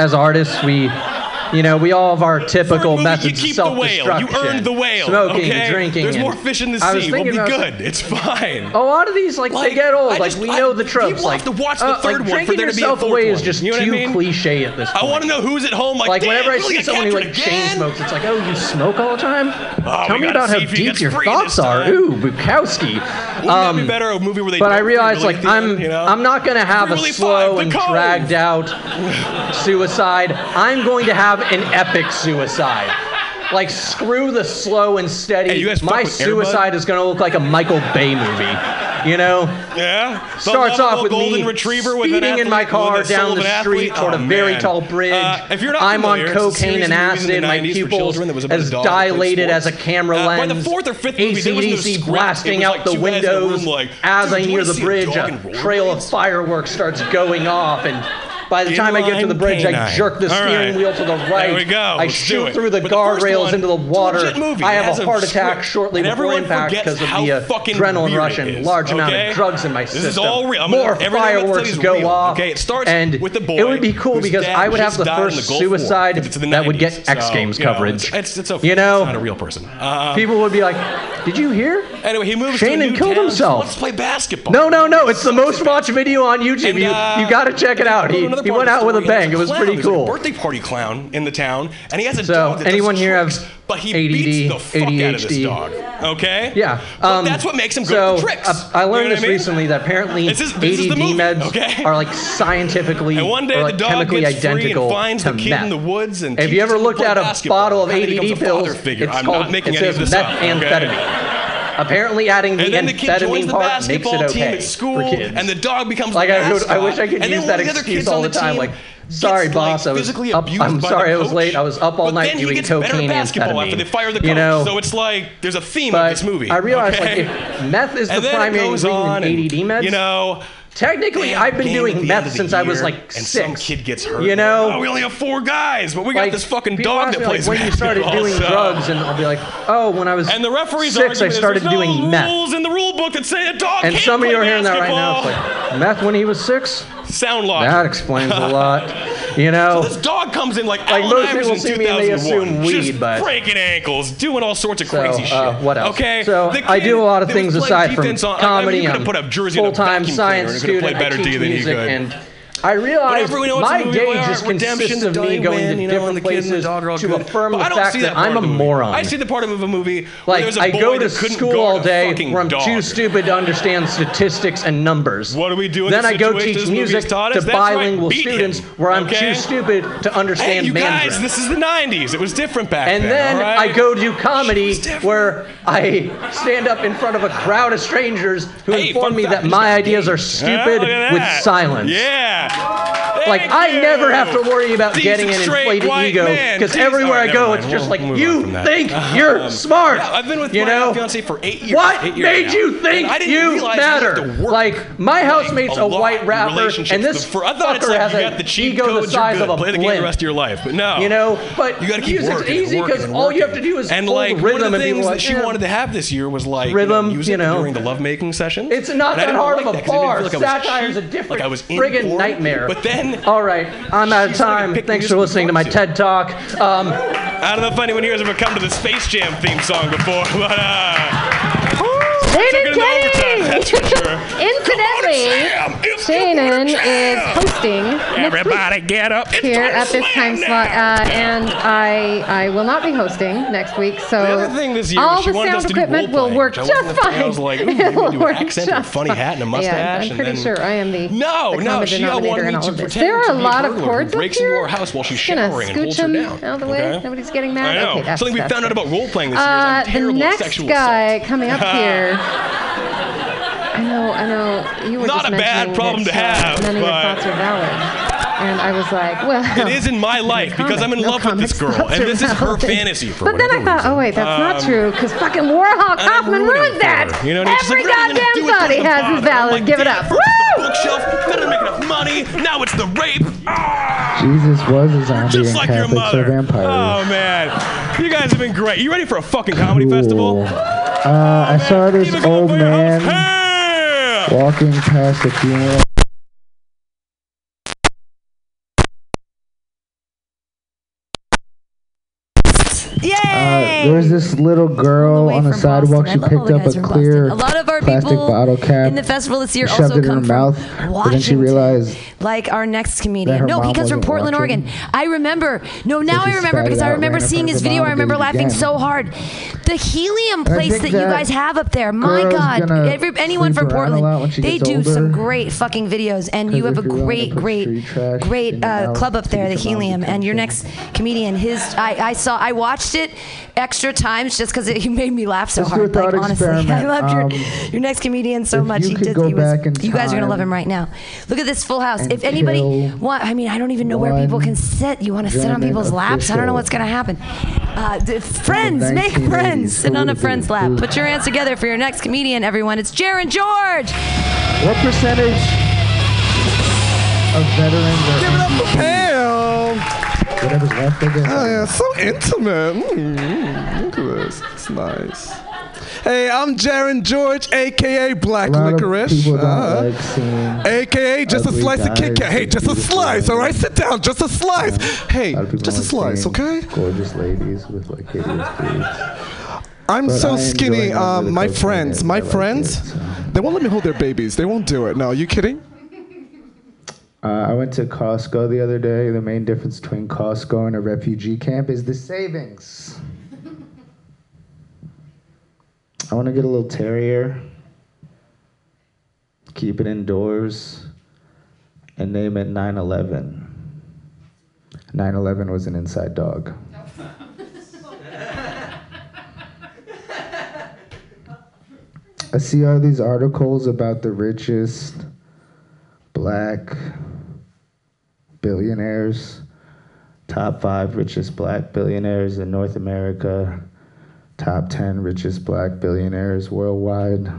as artists, we you know, we all have our typical movie, methods you keep of the whale. You the whale. Smoking, okay? drinking. There's more fish in the sea. We'll be about, good. It's fine. A lot of these, like, like they get old. Just, like we I, know the tropes. People like, have to watch the uh, third like, one for there to be a fourth away one. is just you know too I mean? cliche at this point. I want to know who's at home. Like, like whenever I see someone who like chain smokes, it's like, oh, you smoke all the time. Oh, Tell me about how deep your thoughts are. Ooh, Bukowski. Wouldn't that be um, better? A movie where they. But I realize, like, I'm I'm not gonna have a slow and dragged out suicide. I'm going to have have an epic suicide. Like screw the slow and steady. Hey, My suicide is gonna look like a Michael Bay movie. You know? Yeah. Starts off with me retriever speeding with an in my car down the street toward oh, a very man. tall bridge. Uh, if you're not I'm familiar, on cocaine and acid. My pupils as dilated as a camera uh, lens. by the fourth or fifth movie, ACDC no blasting out like the windows room, like, as I near the bridge. A trail of fireworks starts going off and by the time I get to the bridge, canine. I jerk the steering right. wheel to the right. There we go. I Let's shoot through the guardrails into the water. Movie. I have a heart attack shortly before impact because of the uh, adrenaline rush and large okay? amount of drugs in my system. This is all real. i More fireworks go real. off. Okay, it starts and with the boy. It would be cool because I would have the first suicide that would get X Games coverage. You know, not a real person. Uh, People would be like, "Did you hear?" Anyway, he moves. Shannon killed himself. Let's play basketball. No, no, no! It's the most watched video on YouTube. You you got to check it out. He, he went out with a bang. It was pretty cool. birthday party clown in the town, and he has a so, dog. That anyone does here tricks, have but he ADD, beats the fuck ADHD. out of this dog. Okay. Yeah. Um, that's what makes him good so, at the tricks. Uh, I learned you know this I mean? recently that apparently this is, this ADD movie, meds okay? are like scientifically and one day like the dog chemically gets identical free and finds to the kid meth. in the woods and. have you ever looked at a bottle of ADD pills, it's called it says methamphetamine. Apparently, adding the and then the kid joins the basketball team okay at school, and the dog becomes like I, would, I, wish I could and use that excuse all the, the time. Like, sorry, gets, boss, like, I was up. I'm sorry, I was late. I was up all but night doing cocaine and amphetamine. After they fire the coach, you know, so it's like there's a theme of this movie. I realized okay? like if meth is the primary ingredient in ADD meds, you know. Technically, I've been doing meth since I was like and six. some kid gets hurt. You know, oh, we only have four guys, but we got this fucking dog that me, like, plays when you started doing so- oh, drugs, and I'll be like, oh, when I was And the referee's six, I is started doing no meth. rules in the rule book that say a dog And can't some of you are hearing that right now. It's like meth when he was six. Sound logic. That explains a lot. You know, so this dog comes in like, like most Iverson people see me and they assume weed, just but breaking ankles, doing all sorts of crazy so, uh, shit. What else? Okay, so I do a lot of things aside from on, comedy. I mean, you could have put up jersey full-time science student. Could have played better D than he could. And I realize my day just consists of me going to different places to affirm the fact that, that I'm a moron. I see the part of a movie like a I go to school all day where I'm dog. too stupid to understand statistics and numbers. What do we do? Then the I go teach music to bilingual right, students him, where I'm okay? too stupid to understand. Hey, you Mandarin. guys, this is the '90s. It was different back then. And then right? I go do comedy where I stand up in front of a crowd of strangers who hey, inform me that my ideas are stupid with silence. Yeah happen. Like I never have to worry about getting an inflated ego because everywhere right, I go, it's just we'll like you think uh-huh. you're smart. Yeah, I've been with you know? fiance for eight years. What eight years made now. you think you matter? Like my housemate's a, a white rapper, and this for, I thought fucker it's like has an ego the size of a Play the game the rest of your life, but no. You know, but you got to keep working. It's easy because all you have to do is and like one of the things that she wanted to have this year was like rhythm. You know, during the lovemaking session, it's not that hard of a bar. Satire is a different friggin' nightmare. But then all right, I'm out of time. Thanks for listening to my TED Talk. Um, I don't know if anyone here has ever come to the Space Jam theme song before, but. Uh, they didn't play. Sure. Incidentally, Shannon is hosting. Everybody get up here at this time slot, uh, and I I will not be hosting next week. So the other thing this year, all the sound equipment will work just fine. I was like, It'll do an accent, a funny hat, and a mustache. Yeah, I'm pretty sure I am the no, the no. She all wanted me to pretend there are a lot of cords breaks into our house while she's showering and holds her down. Out the way. Nobody's getting mad. I know. Something we found out about role playing this year is uh, The next guy coming up here. I know. You were Not just a bad problem to have, None of your thoughts are valid. And I was like, well. It is in my life because I'm in No love with this girl, and this is her fantasy for But then I thought, reason. oh wait, that's not Um, true, because fucking Warhawk and I'm Hoffman ruined that. her. You know, and she's Every like, "Really, you're gonna goddamn do it thought he has father?" is valid. like, Give it up. First it's the bookshelf, then I didn't make enough money. Now it's the rape. Ah, Jesus was a zombie just and like your Catholics mother. are vampires. Oh man, you guys have been great. You ready for a fucking comedy Cool. festival? Uh, I saw this Keep it going old for your host. man walking past the funeral there was this little girl on the sidewalk. Boston. She I love all picked up a clear Boston. A lot of our plastic bottle cap. in the festival this year shoved also it in her mouth, Washington. but then she realized like our next comedian. No, he comes from Portland, watching. Oregon. I remember. No, now I remember because I remember seeing his video. I remember laughing again. so hard. The helium place think that you guys have up there, my God! Every, anyone from around a lot when Portland, they do some great fucking videos, and you have a if you're willing to great, great, great uh, club up there, the get your mom's Helium. And your next comedian, his I, I saw, I watched it extra times just because he made me laugh so Let's hard. Like thought honestly, I experiment. loved your Um, your next comedian so if much. you he could did. go he was, back in you guys are gonna love him right now. Look at this full house. If anybody kill want, I mean, I don't even know where people can sit. You want to sit on German people's laps? I don't know what's gonna happen. Uh, friends, make friends. Sit on a friend's lap. Who- Put your hands together for your next comedian, everyone. It's Jaron George. What percentage of veterans are Give it up for Pam. Whatever's left? I guess. Oh yeah, so intimate. Mm, look at this. It's nice. Hey, I'm Jaron George, aka Black Licorice. Uh, like. AKA just a slice of Kit Kat. Hey, just a slice, all right? Sit down, just a slice. Hey, A of just a slice, okay? Gorgeous ladies with like hideous boobs. I'm But so skinny. Um, my friends, my like it, friends, so. they won't let me hold their babies. They won't do it. No, you kidding? Uh, I went to Costco the other day. The main difference between Costco and a refugee camp is the savings. I want to get a little terrier, keep it indoors, and name it 911. 911 was an inside dog. I see all these articles about the richest black billionaires, top five richest black billionaires in North America, top 10 richest black billionaires worldwide.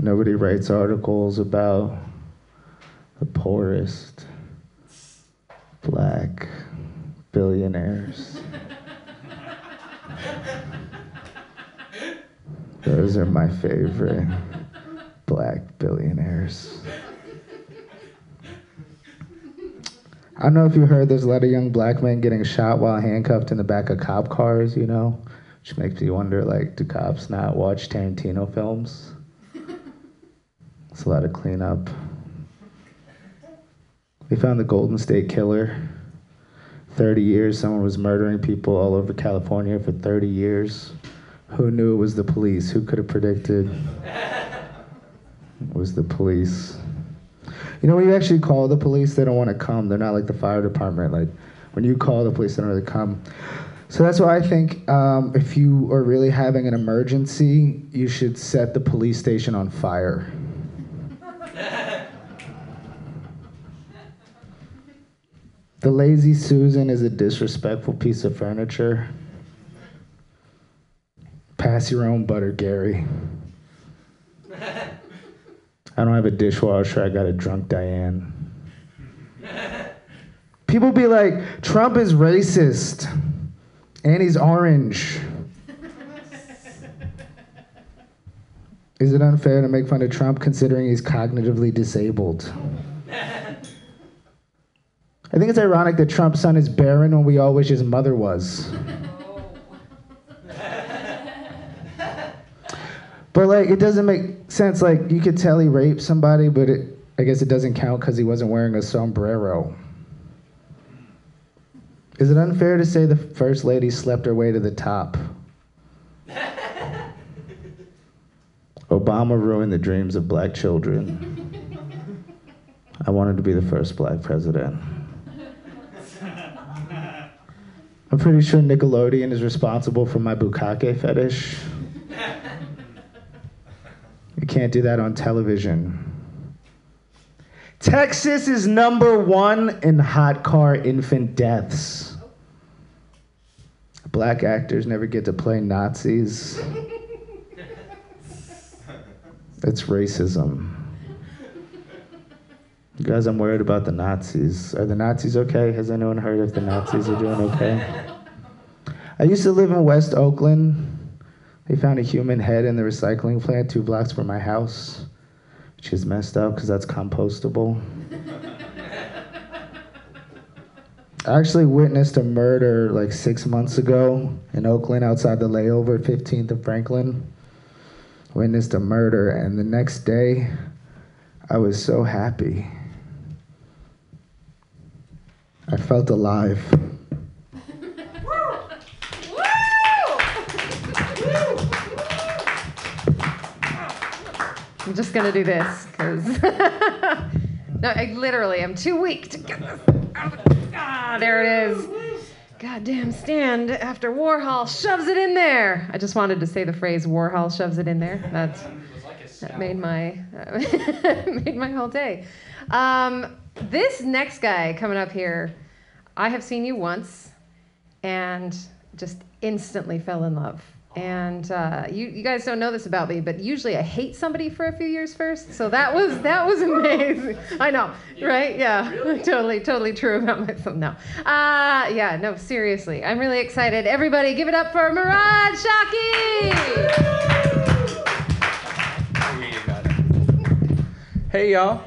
Nobody writes articles about the poorest black billionaires. Those are my favorite black billionaires. I don't know if you heard there's a lot of young black men getting shot while handcuffed in the back of cop cars, you know? Which makes me wonder like, do cops not watch Tarantino films? It's a lot of cleanup. We found the Golden State Killer. 30 years, someone was murdering people all over California for 30 years. Who knew it was the police? Who could have predicted it was the police? You know, when you actually call the police, they don't want to come. They're not like the fire department. Like, when you call the police, they don't really come. So that's why I think um, if you are really having an emergency, you should set the police station on fire. The Lazy Susan is a disrespectful piece of furniture. Pass your own butter, Gary. I don't have a dishwasher, I got a drunk Diane. People be like, Trump is racist and he's orange. Is it unfair to make fun of Trump considering he's cognitively disabled? I think it's ironic that Trump's son is barren when we all wish his mother was. But like, it doesn't make sense. Like, you could tell he raped somebody, but it, I guess it doesn't count because he wasn't wearing a sombrero. Is it unfair to say the first lady slept her way to the top? Obama ruined the dreams of black children. I wanted to be the first black president. I'm pretty sure Nickelodeon is responsible for my bukkake fetish. You can't do that on television. Texas is number one in hot car infant deaths. Black actors never get to play Nazis. It's racism. Guys, I'm worried about the Nazis. Are the Nazis okay? Has anyone heard if the Nazis are doing okay? I used to live in West Oakland. They found a human head in the recycling plant two blocks from my house, which is messed up because that's compostable. I actually witnessed a murder like six months ago in Oakland outside the layover, 15th of Franklin. Witnessed a murder, and the next day, I was so happy. I felt alive. I'm just gonna do this because no, I literally I'm too weak to get this. out. Ah, there it is. Goddamn stand after Warhol shoves it in there. I just wanted to say the phrase Warhol shoves it in there. That's that made my made my whole day. Um, this next guy coming up here, I have seen you once, and just instantly fell in love. And uh, you, you guys don't know this about me, but usually I hate somebody for a few years first. So that was that was amazing. I know, right? Yeah, totally, totally true about myself. No, uh, yeah, no, seriously, I'm really excited. Everybody, give it up for Murad Shaki. Hey, y'all.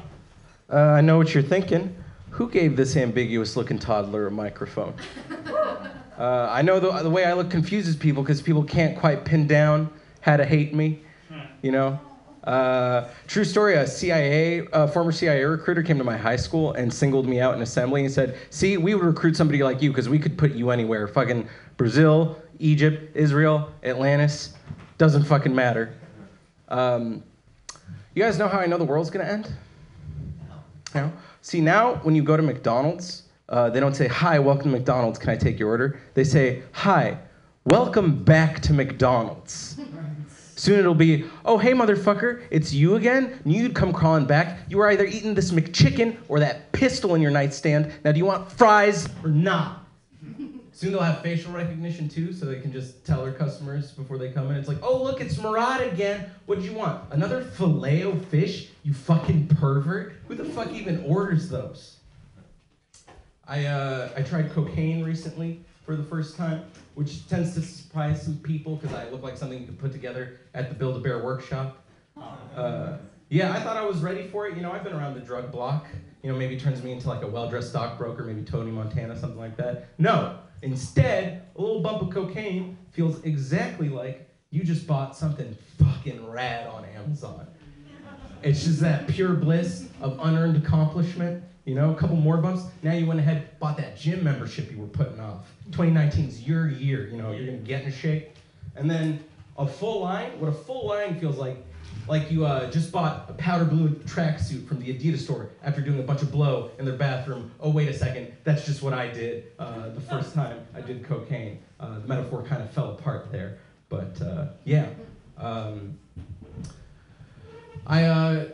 Uh, I know what you're thinking. Who gave this ambiguous looking toddler a microphone? Uh, I know the, the way I look confuses people because people can't quite pin down how to hate me. You know? Uh, true story a CIA, a former CIA recruiter came to my high school and singled me out in assembly and said, See, we would recruit somebody like you because we could put you anywhere. Fucking Brazil, Egypt, Israel, Atlantis. Doesn't fucking matter. Um, you guys know how I know the world's gonna end? No. See, now when you go to McDonald's, uh, they don't say, Hi, welcome to McDonald's, can I take your order? They say, Hi, welcome back to McDonald's. Soon it'll be, Oh, hey, motherfucker, it's you again? You'd come crawling back. You were either eating this McChicken or that pistol in your nightstand. Now, do you want fries or not? Soon they'll have facial recognition too, so they can just tell their customers before they come in. It's like, oh look, it's Murad again. What do you want? Another filet o fish? You fucking pervert. Who the fuck even orders those? I uh, I tried cocaine recently for the first time, which tends to surprise some people because I look like something you could put together at the Build a Bear workshop. Uh, yeah, I thought I was ready for it. You know, I've been around the drug block. You know, maybe turns me into like a well-dressed stockbroker, maybe Tony Montana, something like that. No, instead, a little bump of cocaine feels exactly like you just bought something fucking rad on Amazon. It's just that pure bliss of unearned accomplishment. You know, a couple more bumps. Now you went ahead, bought that gym membership you were putting off. 2019's your year. You know, you're gonna get in shape. And then a full line. What a full line feels like, like you uh, just bought a powder blue tracksuit from the Adidas store after doing a bunch of blow in their bathroom. Oh wait a second, that's just what I did uh, the first time I did cocaine. Uh, the metaphor kind of fell apart there, but uh, yeah. Um, I uh,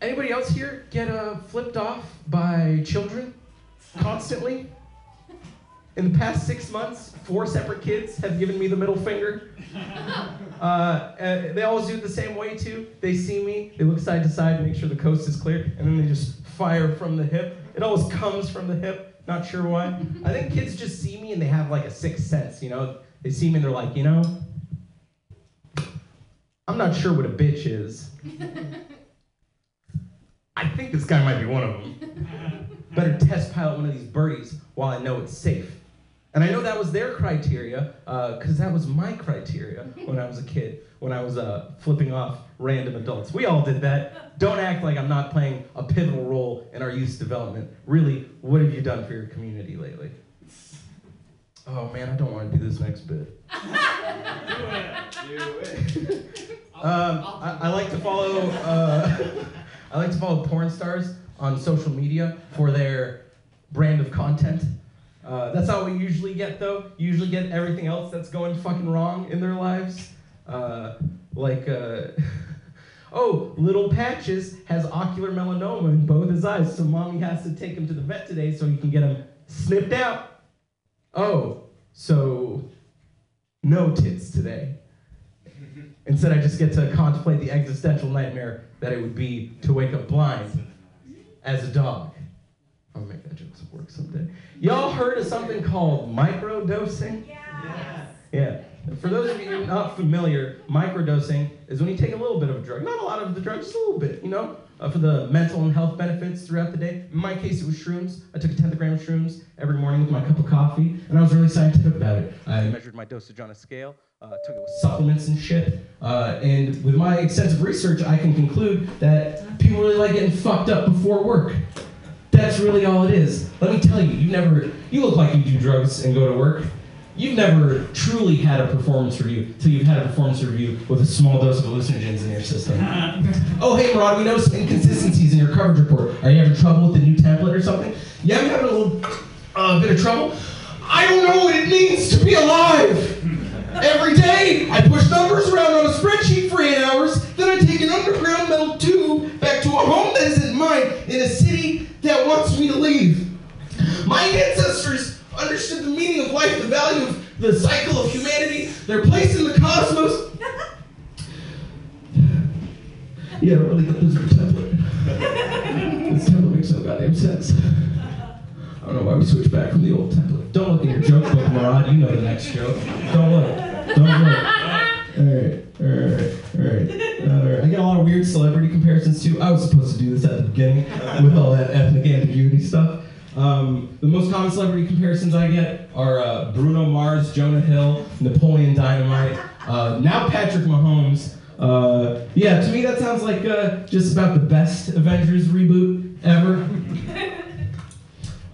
anybody else here get uh, flipped off by children constantly? In the past six months, four separate kids have given me the middle finger. Uh, uh, they always do it the same way too. They see me, they look side to side, make sure the coast is clear, and then they just fire from the hip. It always comes from the hip. Not sure why. I think kids just see me and they have like a sixth sense. You know, they see me and they're like, you know, I'm not sure what a bitch is. I think this guy might be one of them. Better test pilot one of these birdies while I know it's safe. And I know that was their criteria, because that was my criteria when I was a kid, when I was uh, flipping off random adults. We all did that. Don't act like I'm not playing a pivotal role in our youth development. Really, what have you done for your community lately? Oh man, I don't want to do this next bit. Um, I, I like to follow. Uh, I like to follow porn stars on social media for their brand of content. Uh, that's what you usually get, though. You usually get everything else that's going fucking wrong in their lives. Uh, like, uh, oh, little Patches has ocular melanoma in both his eyes, so mommy has to take him to the vet today so he can get him snipped out. Oh, so no tits today. Instead, I just get to contemplate the existential nightmare that it would be to wake up blind as a dog. I'll make that joke work someday. Y'all heard of something called microdosing? Yes. Yeah. For those of you not familiar, microdosing is when you take a little bit of a drug, not a lot of the drug, just a little bit, you know? uh, for the mental and health benefits throughout the day. In my case, it was shrooms. I took a tenth of a gram of shrooms every morning with my cup of coffee, and I was really scientific about it. I measured my dosage on a scale, uh, took it with supplements and shit, uh, and with my extensive research, I can conclude that people really like getting fucked up before work. That's really all it is. Let me tell you, you never, you look like you do drugs and go to work. You've never truly had a performance review till you've had a performance review with a small dose of hallucinogens in your system. oh, hey, Murad, we noticed inconsistencies in your coverage report. Are you having trouble with the new template or something? Yeah, I'm having a little uh, bit of trouble. I don't know what it means to be alive. Every day, I push numbers around on a spreadsheet for eight hours, then I take an underground metal tube back to a home that isn't mine in a city that wants me to leave. My ancestors understood the meaning of life, the value of the cycle of humanity, their place in the cosmos. Yeah, I really got this template. this template makes no goddamn sense. I don't know why we switched back from the old template. Don't look at your joke book, Murad. You know the next joke. Don't look. Don't look. Alright, alright, alright. Alright. I got a lot of weird celebrity comparisons too. I was supposed to do this at the beginning with all that ethnic ambiguity stuff. Um, the most common celebrity comparisons I get are uh, Bruno Mars, Jonah Hill, Napoleon Dynamite, uh, now Patrick Mahomes. Uh, yeah, to me that sounds like uh, just about the best Avengers reboot ever.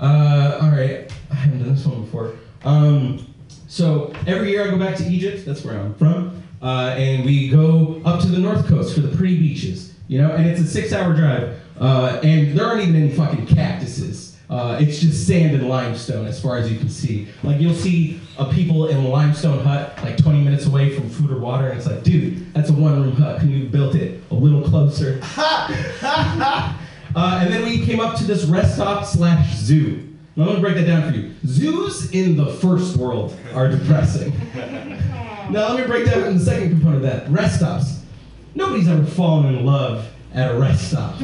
Uh, all right, I haven't done this one before. Um, so every year I go back to Egypt. That's where I'm from, uh, and we go up to the north coast for the pretty beaches. You know, and it's a six-hour drive, uh, and there aren't even any fucking cactuses. Uh, it's just sand and limestone as far as you can see. Like you'll see a people in a limestone hut like 20 minutes away from food or water, and it's like, dude, that's a one-room hut. Couldn't you built it a little closer? Uh, and then we came up to this rest stop slash zoo. Now let me break that down for you. Zoos in the first world are depressing. now let me break down the second component of that. Rest stops. Nobody's ever fallen in love at a rest stop.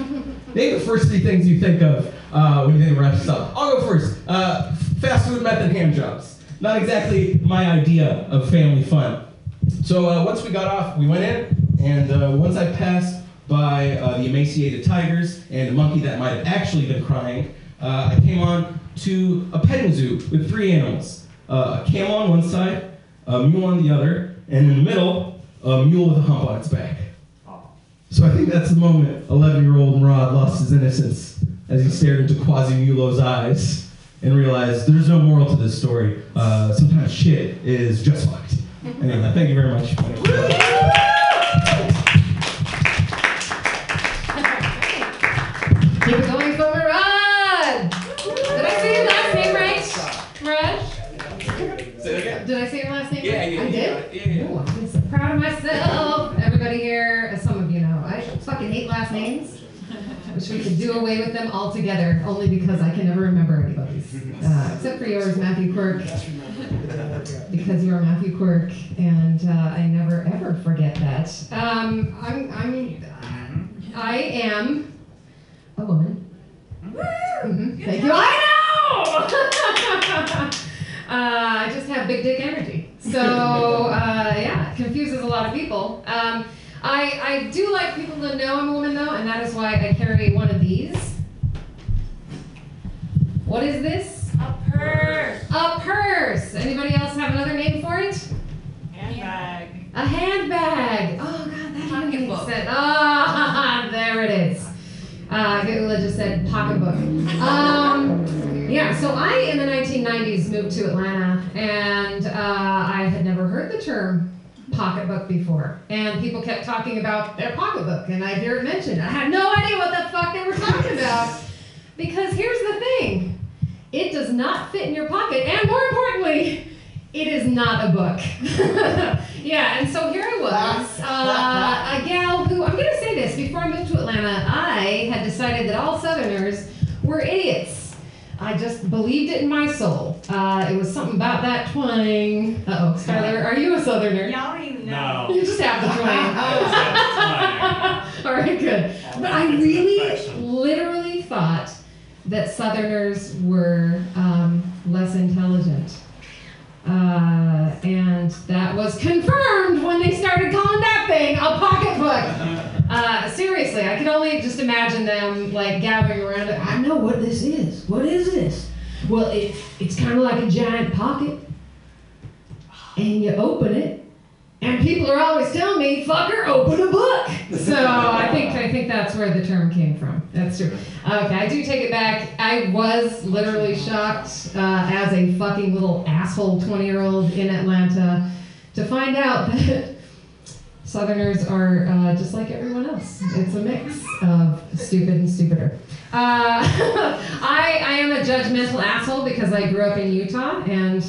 Name the first three things you think of uh, when you think of rest stop. I'll go first. Uh, fast food method hand jobs. Not exactly my idea of family fun. So uh, once we got off, we went in, and uh, once I passed by uh, the emaciated tigers and a monkey that might have actually been crying, uh, I came on to a petting zoo with three animals: uh, a camel on one side, a mule on the other, and in the middle, a mule with a hump on its back. So I think that's the moment 11-year-old Murad lost his innocence as he stared into Quasimodo's eyes and realized there's no moral to this story. Uh, sometimes shit is just fucked. Anyway, thank you very much. We could do away with them altogether, only because I can never remember anybody's. Uh, except for yours, Matthew Quirk. Because you're Matthew Quirk, and uh, I never ever forget that. Um, I'm, I'm, I am a woman. Mhm, Thank you. I know. uh, I just have big dick energy, so uh, yeah, it confuses a lot of people. Um, I I do like people to know I'm a woman though, and that is why I carry one of these. What is this? A purse. A purse. Anybody else have another name for it? Handbag. A handbag. Oh god, that Pocketbook. sense. Ah, there it is. Uh, Gula just said pocketbook. Um, yeah, so I in the 1990s moved to Atlanta, and uh, I had never heard the term pocketbook before. And people kept talking about their pocketbook, and I'd hear it mentioned. I had no idea what the fuck they were talking about. Because here's the thing it does not fit in your pocket, and more importantly, it is not a book. yeah, and so here I was, uh, a gal who, I'm going to say this, before I moved to Atlanta, I had decided that all Southerners. I just believed it in my soul. Uh, it was something about that twang. Uh oh, Skylar, are you a Southerner? Y'all don't even know. You just have the twang. All right, good. But I really, literally thought that Southerners were um, less intelligent. Uh, and that was confirmed when they started calling that thing a pocketbook. Uh, seriously. I can only just imagine them like gathering around it. I know what this is. What is this? Well, it, it's kind of like a giant pocket, and you open it, and people are always telling me, "Fucker, open a book." So I think I think that's where the term came from. That's true. Okay, I do take it back. I was literally shocked uh, as a fucking little asshole twenty-year-old in Atlanta to find out that Southerners are uh, just like everyone else. It's a mix of stupid and stupider. Uh, I, I am a judgmental asshole because I grew up in Utah and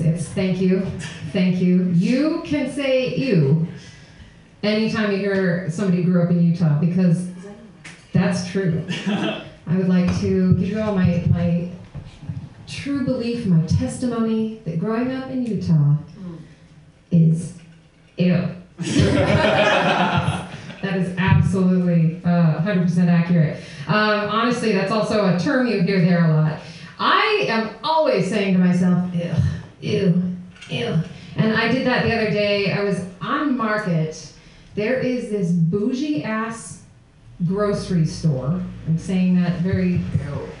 it's thank you, thank you. You can say you anytime you hear somebody grew up in Utah because that's true. I would like to give you all my, my true belief, my testimony that growing up in Utah is ew. that is absolutely uh, 100% accurate. Um, honestly, that's also a term you hear there a lot. I am always saying to myself, ew, ew, ew. And I did that the other day. I was on market. There is this bougie ass grocery store. I'm saying that very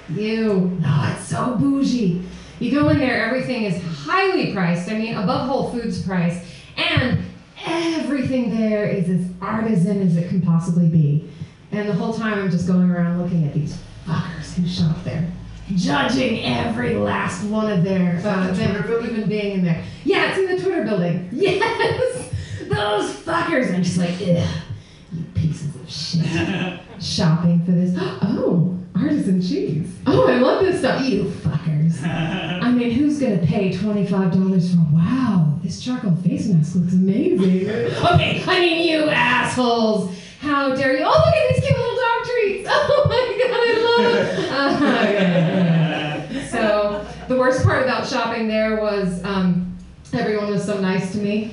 ew. Ew. No, it's so bougie. You go in there, everything is highly priced. I mean, above Whole Foods price. And everything there is as artisan as it can possibly be. And the whole time I'm just going around looking at these fuckers who shop there, judging every last one of their uh, them even being in there. Yeah, it's in the Twitter building. Yes, those fuckers. I'm just like, ugh, you pieces of shit. Shopping for this. Oh, artisan cheese. Oh, I love this stuff. You fuckers. I mean, who's gonna pay twenty-five dollars for? Wow, this charcoal face mask looks amazing. okay, I mean, you assholes. How dare you? Oh, look at these cute little dog treats. Oh my god, I love it. Uh, yeah, yeah. So the worst part about shopping there was um, everyone was so nice to me.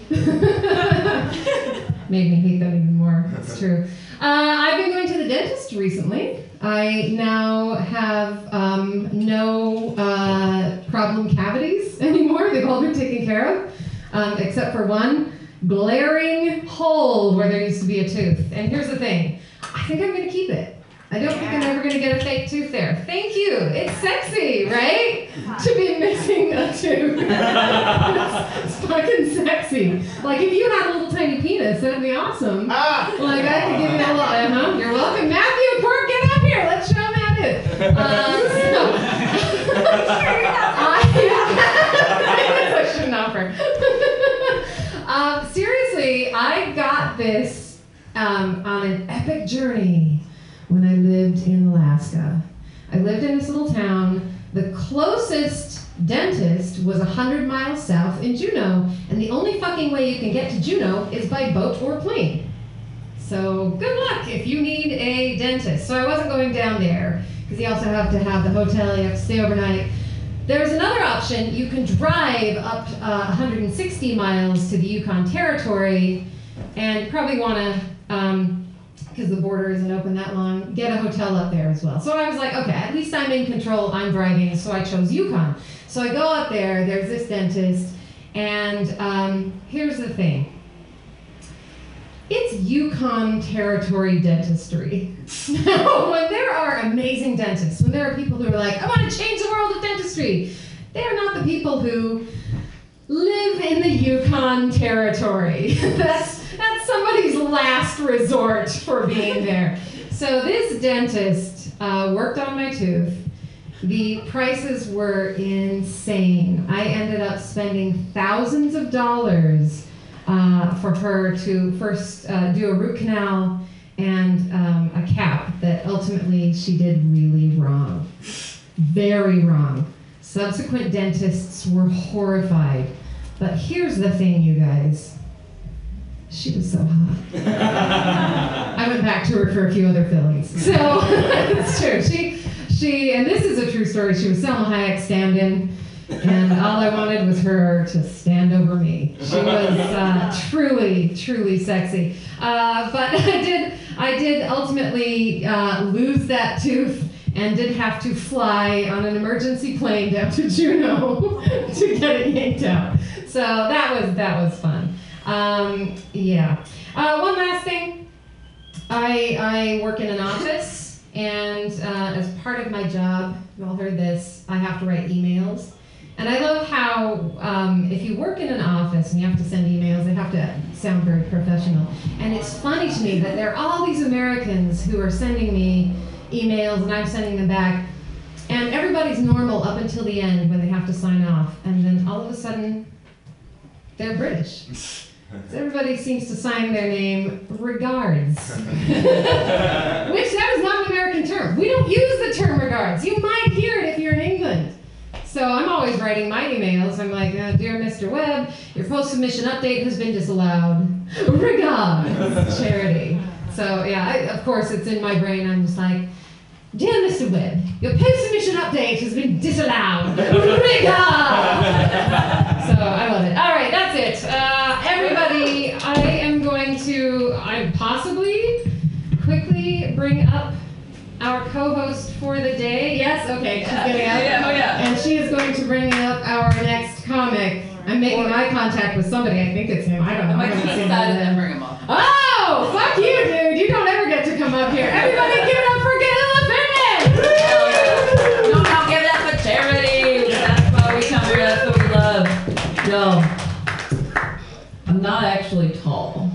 Made me hate them even more. It's true. Uh, I've been going to the dentist recently. I now have um, no uh, problem cavities anymore. They've all been taken care of, um, except for one glaring hole where there used to be a tooth. And here's the thing I think I'm going to keep it. I don't think I'm ever going to get a fake tooth there. Thank you. It's sexy, right? To be missing a tooth. it's, it's fucking sexy. Like, if you had a little tiny penis, that'd be awesome. Like, I could give you a little, uh-huh. You're welcome. Matthew, Quirk, get up here. Let's show Matt it. Um, so, I, I shouldn't offer. um, seriously, I got this um, on an epic journey when I lived in Alaska. I lived in this little town. The closest dentist was 100 miles south in Juneau, and the only fucking way you can get to Juneau is by boat or plane. So good luck if you need a dentist. So I wasn't going down there because you also have to have the hotel, you have to stay overnight. There's another option. You can drive up uh, 160 miles to the Yukon Territory and probably want to, um, because the border isn't open that long, get a hotel up there as well. So I was like, okay, at least I'm in control, I'm driving, so I chose Yukon. So I go up there, there's this dentist, and um, here's the thing. It's Yukon Territory dentistry. Now, when there are amazing dentists, when there are people who are like, I want to change the world of dentistry, they are not the people who live in the Yukon Territory. that's, that's somebody's last resort for being there. So this dentist uh, worked on my tooth. The prices were insane. I ended up spending thousands of dollars uh, for her to first uh, do a root canal and um, a cap that ultimately she did really wrong. Very wrong. Subsequent dentists were horrified. But here's the thing, you guys. She was so hot. I went back to her for a few other fillings. So it's true. She, she, and this is a true story. She was Salma Hayek stand-in, and all I wanted was her to stand over me. She was uh, truly, truly sexy. Uh, but I did, I did ultimately uh, lose that tooth and did have to fly on an emergency plane down to Juneau to get it yanked out. So that was that was fun. Um, yeah. Uh, one last thing. I, I work in an office, and uh, as part of my job, you all heard this, I have to write emails. And I love how um, if you work in an office and you have to send emails, they have to sound very professional. And it's funny to me that there are all these Americans who are sending me emails and I'm sending them back. And everybody's normal up until the end when they have to sign off. And then all of a sudden, they're British. So everybody seems to sign their name regards. Which that is not an American term. We don't use the term regards. You might hear it if you're in England. So I'm always writing my emails. I'm like, uh, dear Mr. Webb, your post-submission update has been disallowed. Regards, Charity. So yeah, I, of course it's in my brain. I'm just like, dear Mr. Webb, your post-submission update has been disallowed. Regards. So I love it. All right, that's it. Uh, everybody, I am going to, I possibly quickly bring up our co-host for the day. Yes, okay, she's getting up. Yeah, oh, yeah. And she is going to bring up our next comic. I'm making eye contact with somebody. I think it's him. I don't know. I haven't seen Decided him. bring him up. Oh, fuck you, dude. You don't ever get to come up here. Everybody give it up for Gil Fitness! No, no, give that for charity. That's why we come here. That's what we love. Yo, I'm not actually tall.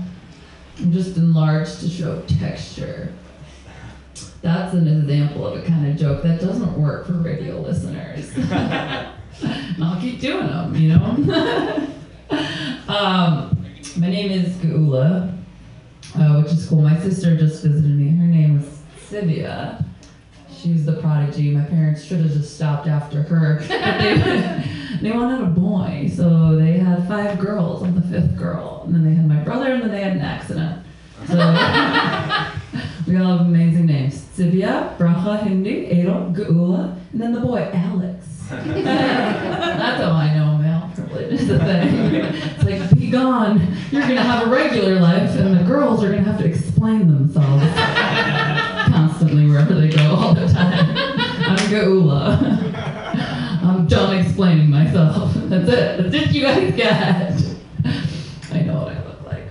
I'm just enlarged to show texture. That's an example of a kind of joke that doesn't work for radio listeners. and I'll keep doing them, you know? um, my name is Gaula, uh, which is cool. My sister just visited me. Her name is Sivia. She was the prodigy. My parents should have just stopped after her. They, they wanted a boy, so they had five girls. I'm the fifth girl. And then they had my brother, and then they had an accident. So we all have amazing names. Sivya, Bracha, Hindu, Adel, Gaula, and then the boy, Alex. That's all I know male privilege is a thing. It's like, be gone. You're gonna have a regular life, and the girls are gonna have to explain themselves constantly wherever they go all the time. I'm Gaula. I'm done explaining myself. That's it. That's it you guys get. I know what I look like.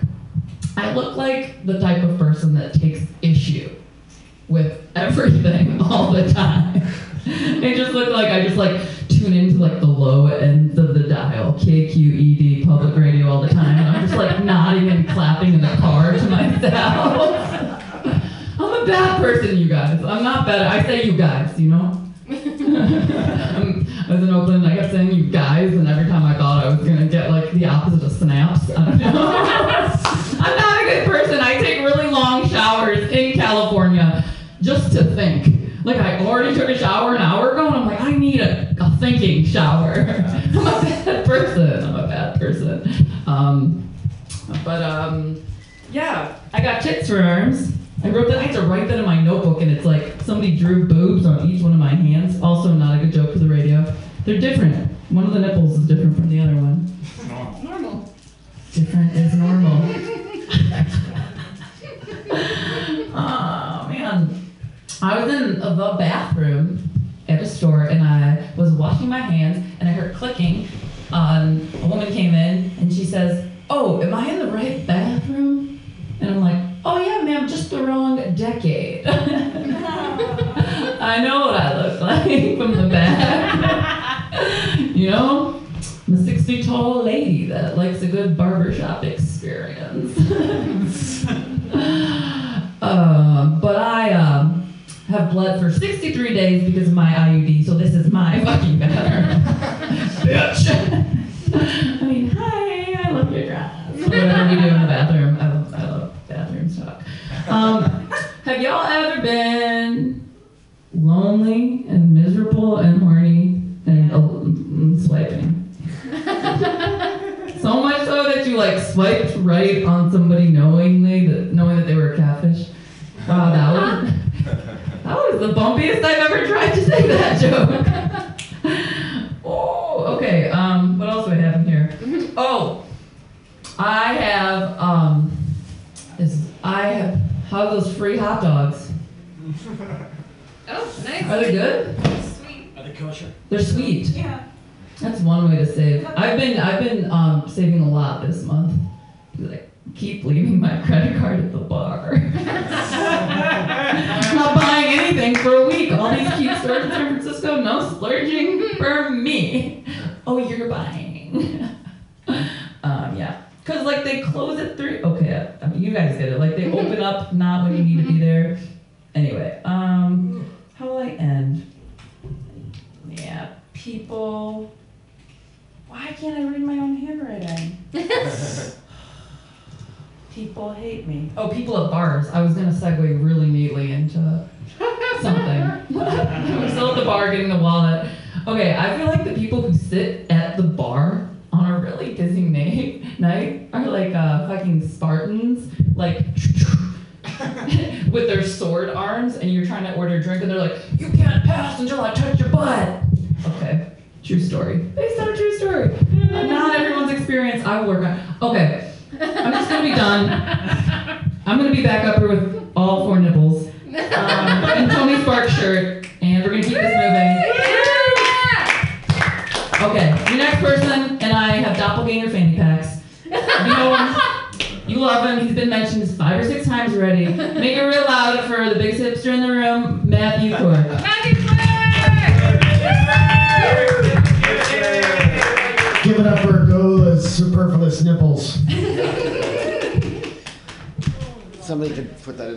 I look like the type of person that takes issue with everything all the time. it just look like I just like tune into like the low ends of the dial, KQED public radio all the time, and I'm just like nodding and clapping in the car to myself. I'm a bad person, you guys. I'm not bad. I say you guys, you know. I was in Oakland, I kept saying you guys, and every time I thought I was gonna get like the opposite of snaps, I don't know. think. Like I already took a shower an hour ago, and I'm like, I need a, a thinking shower. I'm a bad person. I'm a bad person. Um, but um, yeah, I got tits for arms. I wrote that. I had to write that in my notebook, and it's like somebody drew boobs on each one of my hands. Also, not a good joke for the radio. They're different. One of the nipples is different from the other one. Normal. Different is normal. oh man. I was in the bathroom at a store and I was washing my hands and I heard clicking. Um, a woman came in and she says, Oh, am I in the right bathroom? And I'm like, Oh, yeah, ma'am, just the wrong decade. I know what I look like from the back. you know? I'm a six feet tall lady that likes a good barbershop experience. uh, but I um, have bled for 63 days because of my IUD, so this is my fucking bathroom.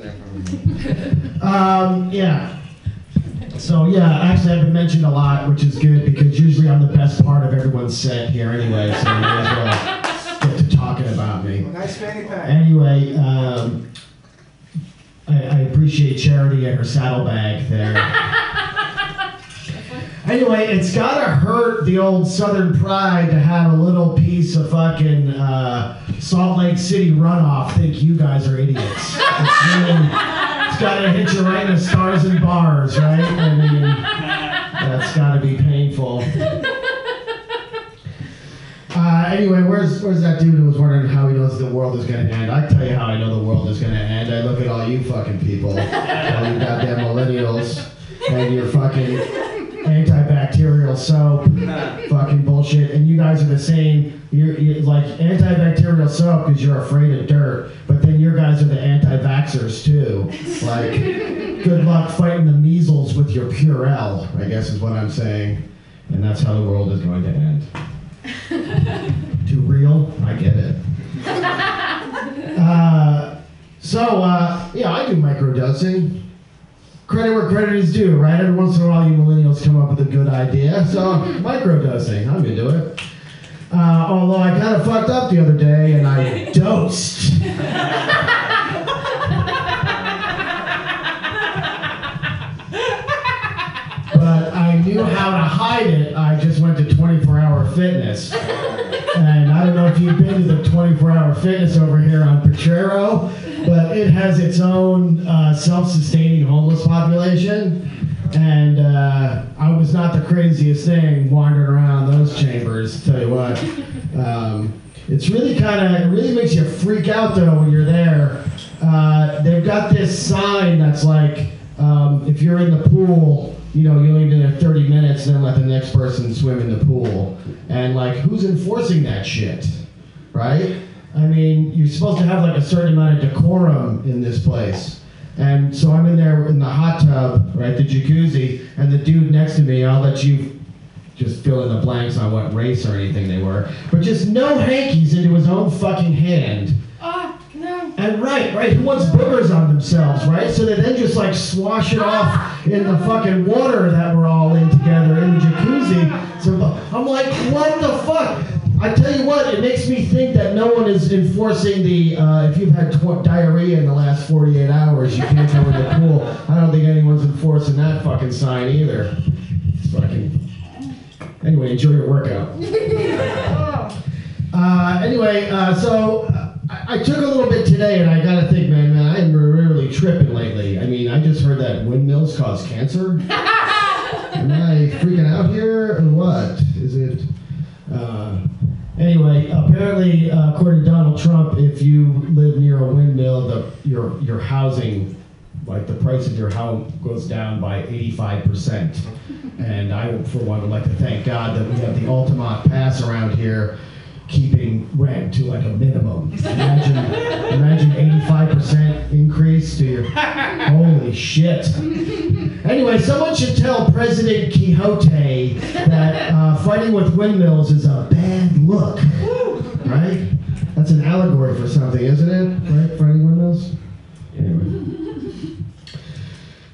In there for. Um, yeah. So yeah, actually I've been mentioned a lot, which is good because usually I'm the best part of everyone's set here anyway, so you may as well get to talking about me. Nice fanny pack. Anyway, um, I, I appreciate Charity and her saddlebag there. Anyway, it's gotta hurt the old Southern pride to have a little piece of fucking uh, Salt Lake City runoff think you guys are idiots. It's, really, it's gotta hit you right in the stars and bars, right? I mean, that's gotta be painful. Uh, anyway, where's where's that dude who was wondering how he knows the world is gonna end? I tell you how I know the world is gonna end. I look at all you fucking people, all you goddamn millennials, and your fucking antibacterial soap, fucking bullshit, and you guys are the same. You're, you're like antibacterial soap because you're afraid of dirt, but then your guys are the anti-vaxxers too. Like, good luck fighting the measles with your Purell. I guess is what I'm saying, and that's how the world is going to end. Too real? I get it. Uh, so, uh, yeah, I do microdosing. Credit where credit is due, right? Every once in a while, you millennials come up with a good idea. So, microdosing, I'm into it. Uh, although I kind of fucked up the other day and I dosed. but I knew how to hide it. I just went to 24 hour fitness. And I don't know if you've been to the 24 hour fitness over here on Potrero, but it has its own uh, self sustaining homeless population. And uh, I was not the craziest thing wandering around those chambers, tell you what. Um, it's really kind of, it really makes you freak out though when you're there. Uh, they've got this sign that's like, um, if you're in the pool, you know, you only been there 30 minutes, then let the next person swim in the pool. And like, who's enforcing that shit? Right? I mean, you're supposed to have like a certain amount of decorum in this place. And so I'm in there in the hot tub, right, the jacuzzi, and the dude next to me, I'll let you just fill in the blanks on what race or anything they were, but just no hankies into his own fucking hand. Ah, no. And right, right, who wants boogers on themselves, right? So they then just like swash it off in the fucking water that we're all in together in the jacuzzi. So I'm like, what the fuck? I tell you what, it makes me think that no one is enforcing the uh, if you've had tw- diarrhea in the last 48 hours, you can't go in the pool. I don't think anyone's enforcing that fucking sign either. It's fucking. Anyway, enjoy your workout. Uh, anyway, uh, so uh, I, I took a little bit today, and I gotta think, man, man, I am really tripping lately. I mean, I just heard that windmills cause cancer. Am I freaking out here, or what? Is it? Anyway, apparently, uh, according to Donald Trump, if you live near a windmill, the your your housing, like the price of your home, goes down by 85 percent. And I, for one, would like to thank God that we have the Altamont Pass around here keeping rent to like a minimum. Imagine, imagine 85% increase to your. Holy shit. Anyway, someone should tell President Quixote that uh, fighting with windmills is a bad look. Right? That's an allegory for something, isn't it? Right? Fighting windmills? Anyway.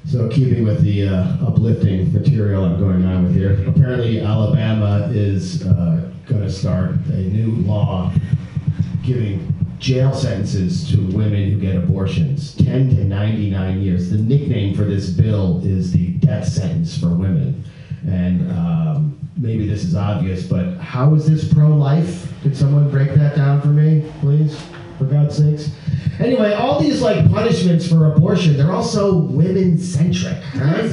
So, keeping with the uh, uplifting material I'm going on with here, apparently Alabama is uh, going to start a new law giving jail sentences to women who get abortions 10 to 99 years. The nickname for this bill is the death sentence for women. And um, maybe this is obvious, but how is this pro life? Could someone break that down for me, please? For God's sakes. Anyway, all these like punishments for abortion, they're also women centric, right?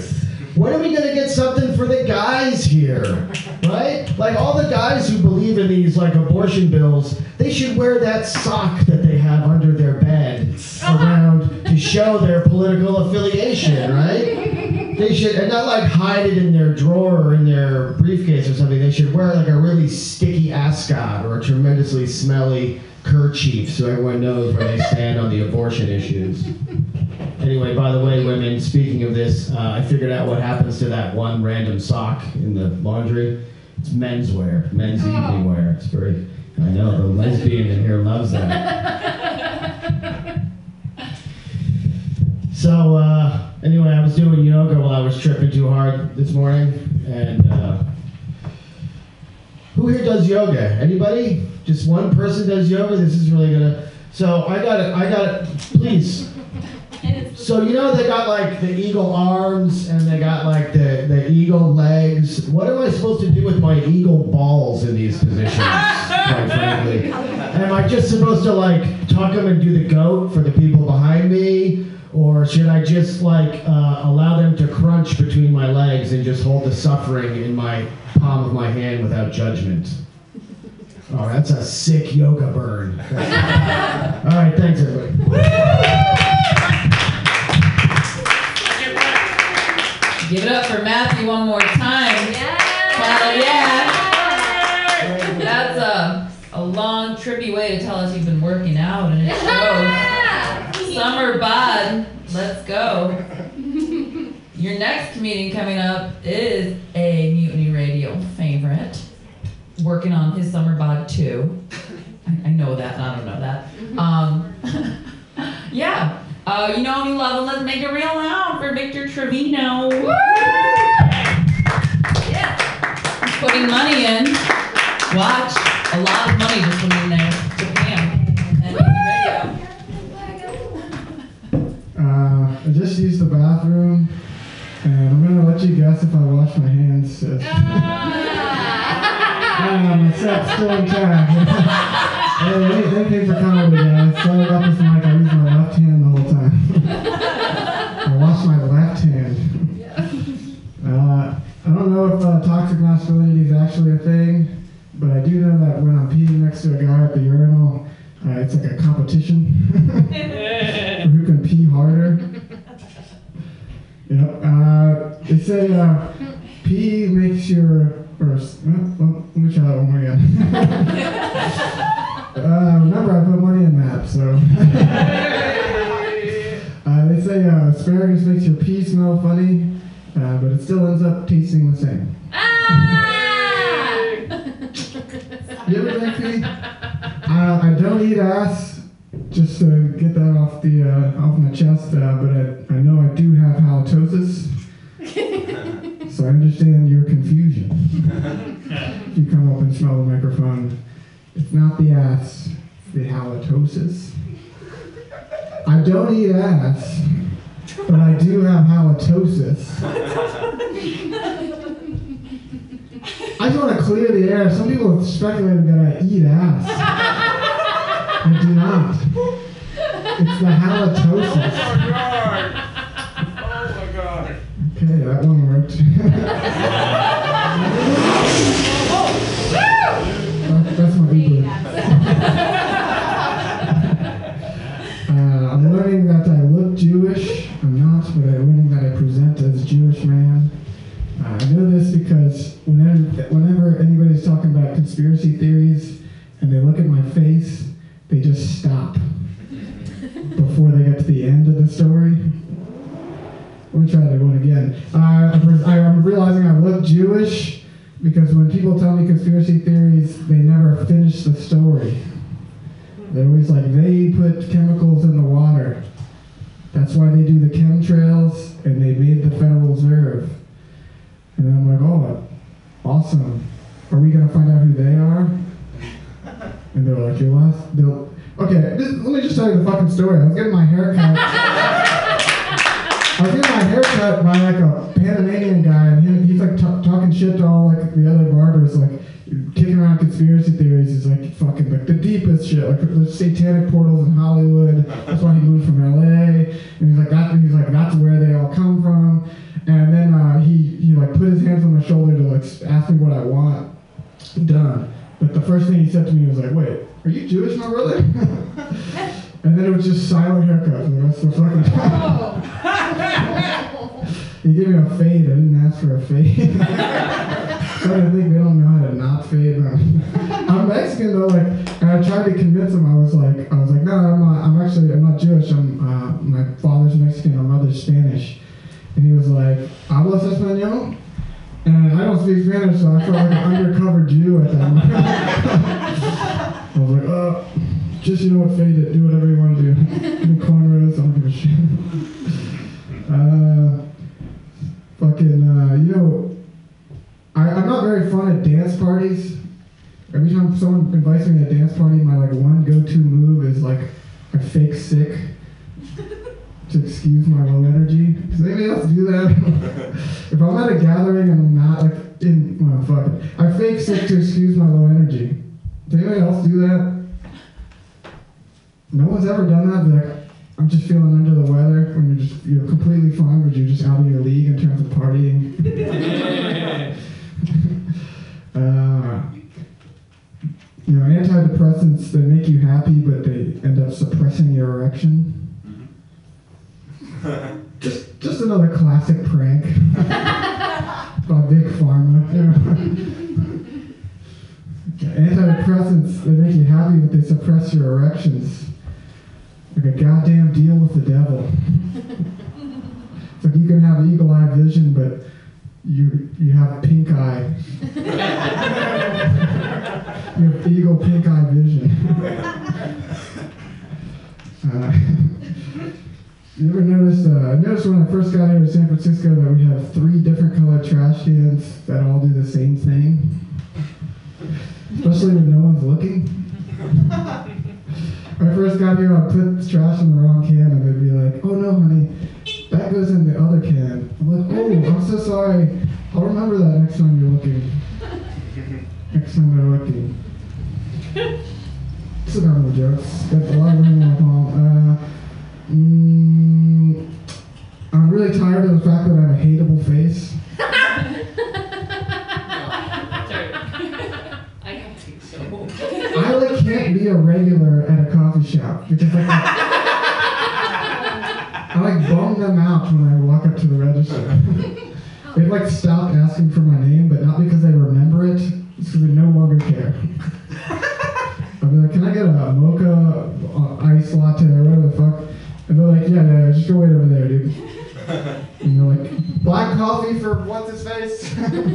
When are we gonna get something for the guys here? Right? Like all the guys who believe in these like abortion bills, they should wear that sock that they have under their bed around to show their political affiliation, right? They should and not like hide it in their drawer or in their briefcase or something. They should wear like a really sticky ascot or a tremendously smelly kerchief so everyone knows where they stand on the abortion issues. Anyway, by the way, women, speaking of this, uh, I figured out what happens to that one random sock in the laundry. It's menswear, men's evening wear. It's very, I know, the lesbian in here loves that. So, uh, anyway, I was doing yoga while I was tripping too hard this morning, and uh, who here does yoga? Anybody? Just one person does yoga? This is really gonna. So I got it. I got it. Please. So you know they got like the eagle arms and they got like the, the eagle legs. What am I supposed to do with my eagle balls in these positions? quite frankly, am I just supposed to like tuck them and do the goat for the people behind me, or should I just like uh, allow them to crunch between my legs and just hold the suffering in my palm of my hand without judgment? Oh, that's a sick yoga burn. All right, thanks everybody. Give it up for Matthew one more time. Hell yeah. That's a, a long, trippy way to tell us you've been working out, and it shows. Summer bod, let's go. Your next comedian coming up is a Mutiny Radio favorite, working on his summer bod too. I, I know that, and I don't know that. Um, yeah. Uh, you know him, you love him. Let's make it real loud for Victor Trevino. Woo! Yeah. He's putting money in. Watch. A lot of money just went in there to Pam. Uh, I just used the bathroom, and I'm gonna let you guess if I wash my hands. sis. Ah, my set's still intact. hey, hey, thank you for coming, guys. Sorry about this mic. I used my left hand the whole time. I lost my left hand. Uh, I don't know if uh, toxic masculinity is actually a thing, but I do know that when I'm peeing next to a guy at the urinal, uh, it's like a competition for who can pee harder. Yep. Uh, they say uh, pee makes your or s- well, well, let me try that one more again. uh, remember, I put money in that, so. uh, they say uh, asparagus makes your pee smell funny, uh, but it still ends up tasting the same. Ah! You ever drink pee? Uh, I don't eat ass. Just to get that off the uh, off my chest, uh, but I, I know I do have halitosis, so I understand your confusion. if you come up and smell the microphone, it's not the ass, it's the halitosis. I don't eat ass, but I do have halitosis. I just want to clear the air. Some people have speculated that I eat ass. I do not. It's the halitosis. Oh okay, that one worked. That- That's my Uber. Uh, I'm learning that I look Jewish. I'm not, but I'm learning that I present as a Jewish man. Uh, I know this because whenever, whenever anybody's talking about conspiracy theories, and they look at my face, they just stop before they get to the end of the story. Let me try that one again. Uh, I'm realizing I look Jewish because when people tell me conspiracy theories, they never finish the story. They're always like, they put chemicals in the water. That's why they do the chemtrails, and they made the Federal Reserve. And I'm like, oh, awesome. Are we gonna find out who they are? And they're like, you last. They'll, okay, this, let me just tell you the fucking story. I was getting my hair cut. I was my haircut by like a Panamanian guy, and he, he's like t- talking shit to all like the other barbers, like kicking around conspiracy theories. He's like fucking like the deepest shit, like the satanic portals in Hollywood. That's why he moved from LA, and he's like that. He's like that's where they all come from. And then uh, he he like put his hands on my shoulder to like ask me what I want done. But the first thing he said to me was like, "Wait, are you Jewish, my brother?" and then it was just silent haircut for the rest of the fucking time. He gave me a fade. I didn't ask for a fade. so I think they don't know how to not fade. I'm Mexican though, like, and I tried to convince him. I was like, I was like, no, I'm not. I'm actually, I'm not Jewish. I'm, uh, my father's Mexican. My mother's Spanish. And he was like, ¿Hablas español? And I don't speak Spanish, so I felt like an undercover Jew at that moment. I was like, uh, just you know what, fade it. Do whatever you want to do. Me cornrows. I don't give a shit. Uh, fucking, uh, you know, I, I'm not very fun at dance parties. Every time someone invites me to a dance party, my like one go-to move is like I fake sick to excuse my low energy. Does anybody else do that? if I'm at a gathering and I'm not like in, well, fuck it. I fake sick to excuse my low energy. Does anybody else do that? No one's ever done that. Like, I'm just feeling under the weather when you're just you're completely fine, but you're just out of your league in terms of partying. uh, you know, antidepressants they make you happy, but they end up suppressing your erection. just just another classic prank by big pharma. Antidepressants they make you happy, but they suppress your erections. Like a goddamn deal with the devil. It's like you can have eagle eye vision, but you you have pink eye. you have eagle pink eye vision. uh, you ever noticed? Uh, I noticed when I first got here to San Francisco that we have three different colored trash cans that all do the same thing. Especially when no one's looking. I first got here, I'd put trash in the wrong can, and they'd be like, "Oh no, honey, that goes in the other can." I'm like, "Oh, I'm so sorry. I'll remember that next time you're looking. Next time they're looking." Sit down with jokes. Got a lot of room on. Uh, mm, I'm really tired of the fact that I have a hateable face. I don't think so. I like can't be a regular at a coffee shop because like I like bum them out when I walk up to the register. They've like stopped asking for my name, but not because they remember it, it's because they no longer care. I'll be like, can I get a mocha uh, ice latte or whatever the fuck? And they're like, yeah, yeah, just go wait over there, dude. And you're like, black coffee for what's his face?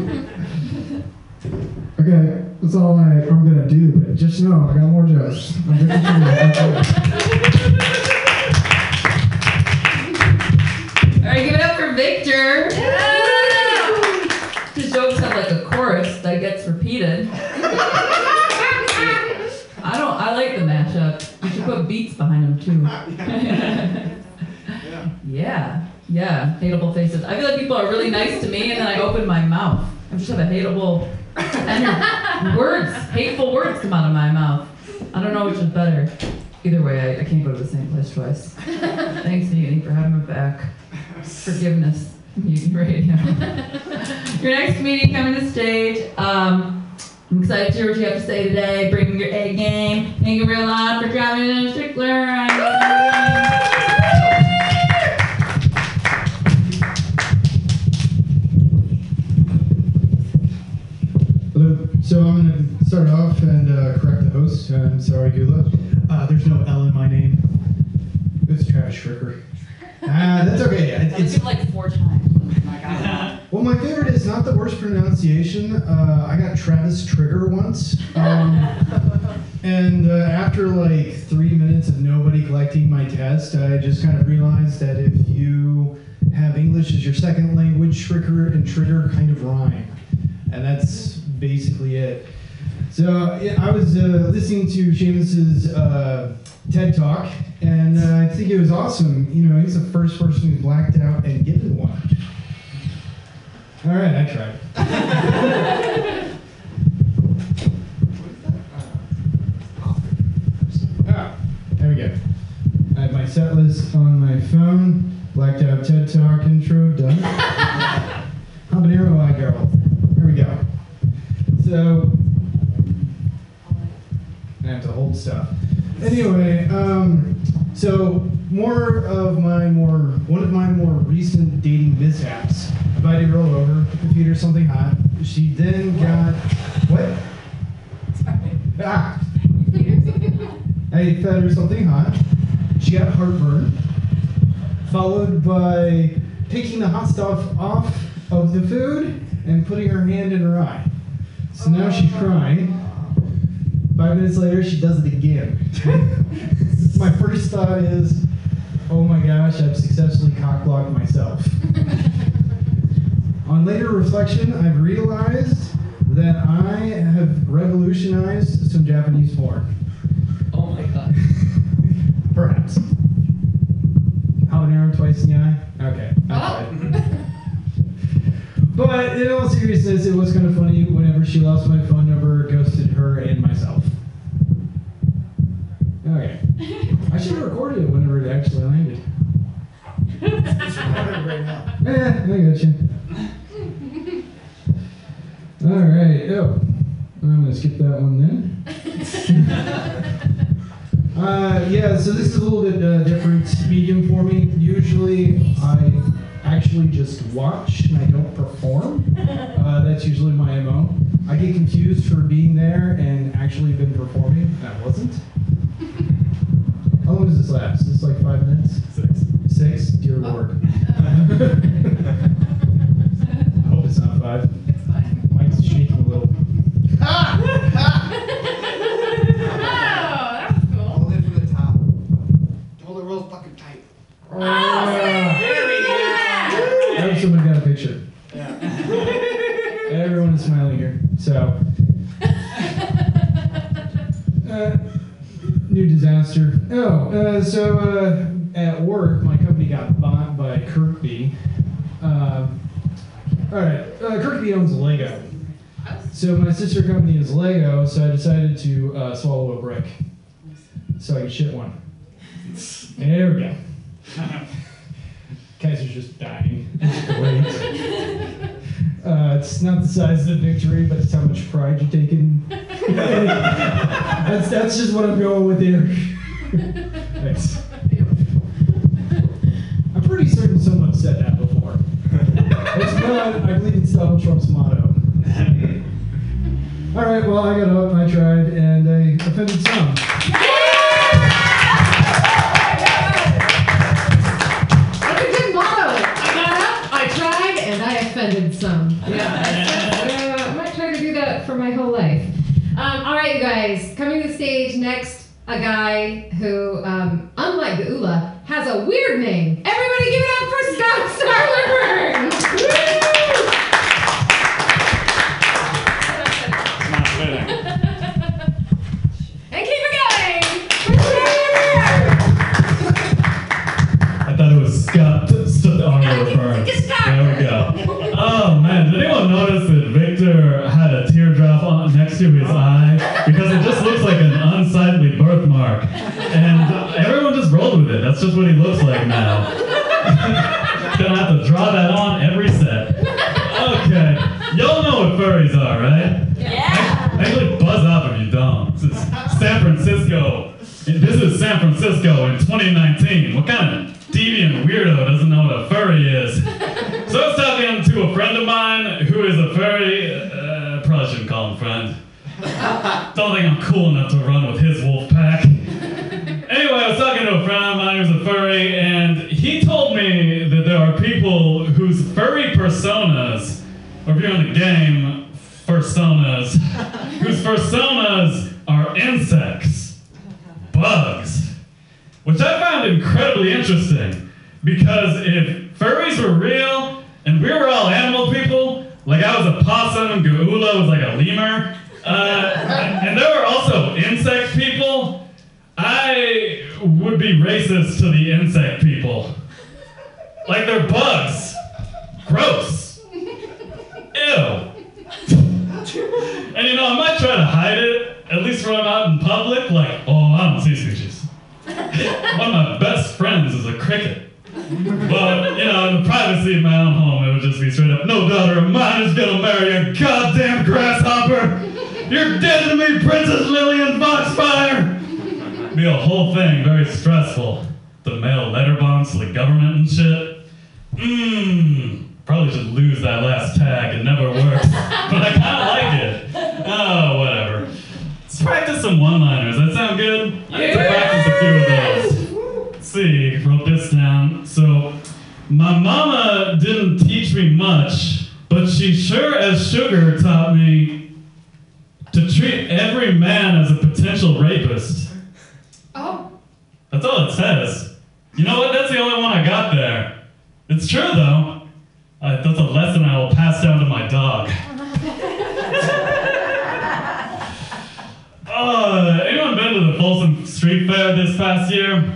more recent dating mishaps. Invited a girl over, took the feed her something hot. She then got what? Ah. I fed her something hot. She got heartburn, followed by taking the hot stuff off of the food and putting her hand in her eye. So now she's crying. Five minutes later, she does it again. my first thought is, oh my gosh, I've successfully cockblocked myself. On later reflection, I've realized that I have revolutionized some Japanese porn. Oh my god. Perhaps. Habanero twice in the eye? Okay. Oh. I. But in all seriousness, it was kind of funny whenever she lost my phone number, ghosted her and myself. Okay. I should have recorded it whenever it actually landed. Eh, I got you. All right. Oh, I'm gonna skip that one then. Uh, yeah, so this is a little bit uh, different medium for me. Usually, I actually just watch and I don't perform. Uh, that's usually my mo. I get confused for being there and actually been performing. That wasn't. How long does this last? Is this like five minutes? Six. Six? Dear oh. Lord. I hope it's not five. It's fine. Mike's shaking a little. Ha! Ha! Oh, that's cool. Hold it from the top. Hold it real fucking tight. Oh, I hope someone got a picture. Everyone is smiling here. So, uh, disaster. Oh, uh, so uh, at work, my company got bought by Kirkbi. Uh, all right, uh, Kirkbi owns Lego. So my sister company is Lego, so I decided to uh, swallow a brick so I could shit one. There we go. Kaiser's just dying. It's great. Uh, it's not the size of the victory, but it's how much pride you take in. that's, that's just what I'm going with here. Thanks. I'm pretty certain someone said that before. It's not, I believe it's Donald Trump's motto. All right, well, I got up, I tried, and I offended some. Stage next, a guy who, um, unlike the Ula, has a weird name. Gonna goddamn grasshopper! You're dead to me, Princess Lillian Foxfire! Be a whole thing, very stressful. The mail letter bombs to the government and shit. Mmm. Probably should lose that last tag. It never works. but I kinda like it. Oh, whatever. Let's practice some one-liners. That sound good? To practice a few of those. Let's see, wrote this down. So, my mama didn't teach me much, but she sure as sugar taught me to treat every man as a potential rapist. Oh. That's all it says. You know what? That's the only one I got there. It's true, though. Uh, that's a lesson I will pass down to my dog. Uh, anyone been to the Folsom Street Fair this past year?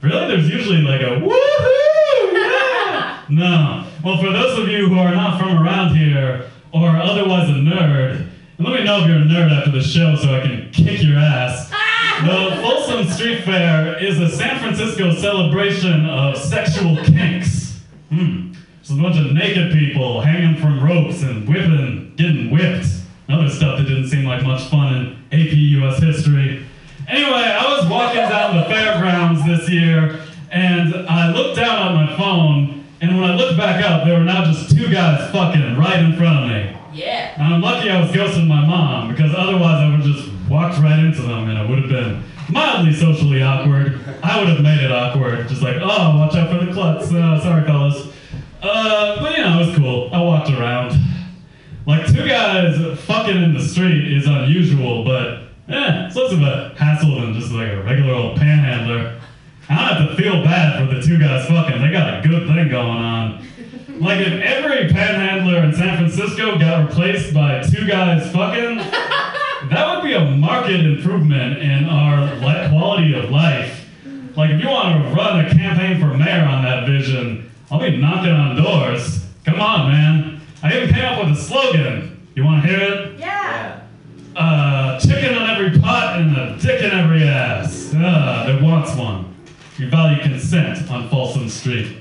Really? There's usually like a woohoo! Yeah! No. Well, for those of you who are not from around here or otherwise a nerd, and let me know if you're a nerd after the show so I can kick your ass. The Folsom Street Fair is a San Francisco celebration of sexual kinks. Hmm. It's a bunch of naked people hanging from ropes and whipping, getting whipped. Other stuff that didn't seem like much fun in AP US history. Anyway, I was walking down the fairgrounds this year and I looked down at my phone, and when I looked back up, there were now just two guys fucking right in front of me. Yeah. And I'm lucky I was ghosting my mom because otherwise I would have just walked right into them and it would have been mildly socially awkward. I would have made it awkward, just like, oh, watch out for the klutz. Uh, sorry, fellas. Uh, but you know, it was cool. I walked around. Like two guys fucking in the street is unusual, but eh, it's less of a hassle than just like a regular old panhandler. I don't have to feel bad for the two guys fucking. They got a good thing going on. Like if every panhandler in San Francisco got replaced by two guys fucking, that would be a marked improvement in our li- quality of life. Like if you want to run a campaign for mayor on that vision, I'll be knocking on doors. Come on, man. I even came up with a slogan. You want to hear it? Yeah. Uh, chicken on every pot and a dick in every ass. Ah, there wants one. We value consent on Folsom Street.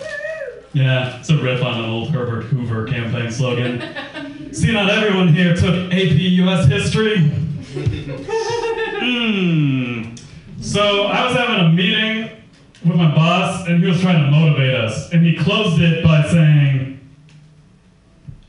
Yeah, it's a riff on an old Herbert Hoover campaign slogan. See, not everyone here took AP US history. Hmm. So I was having a meeting with my boss, and he was trying to motivate us, and he closed it by saying,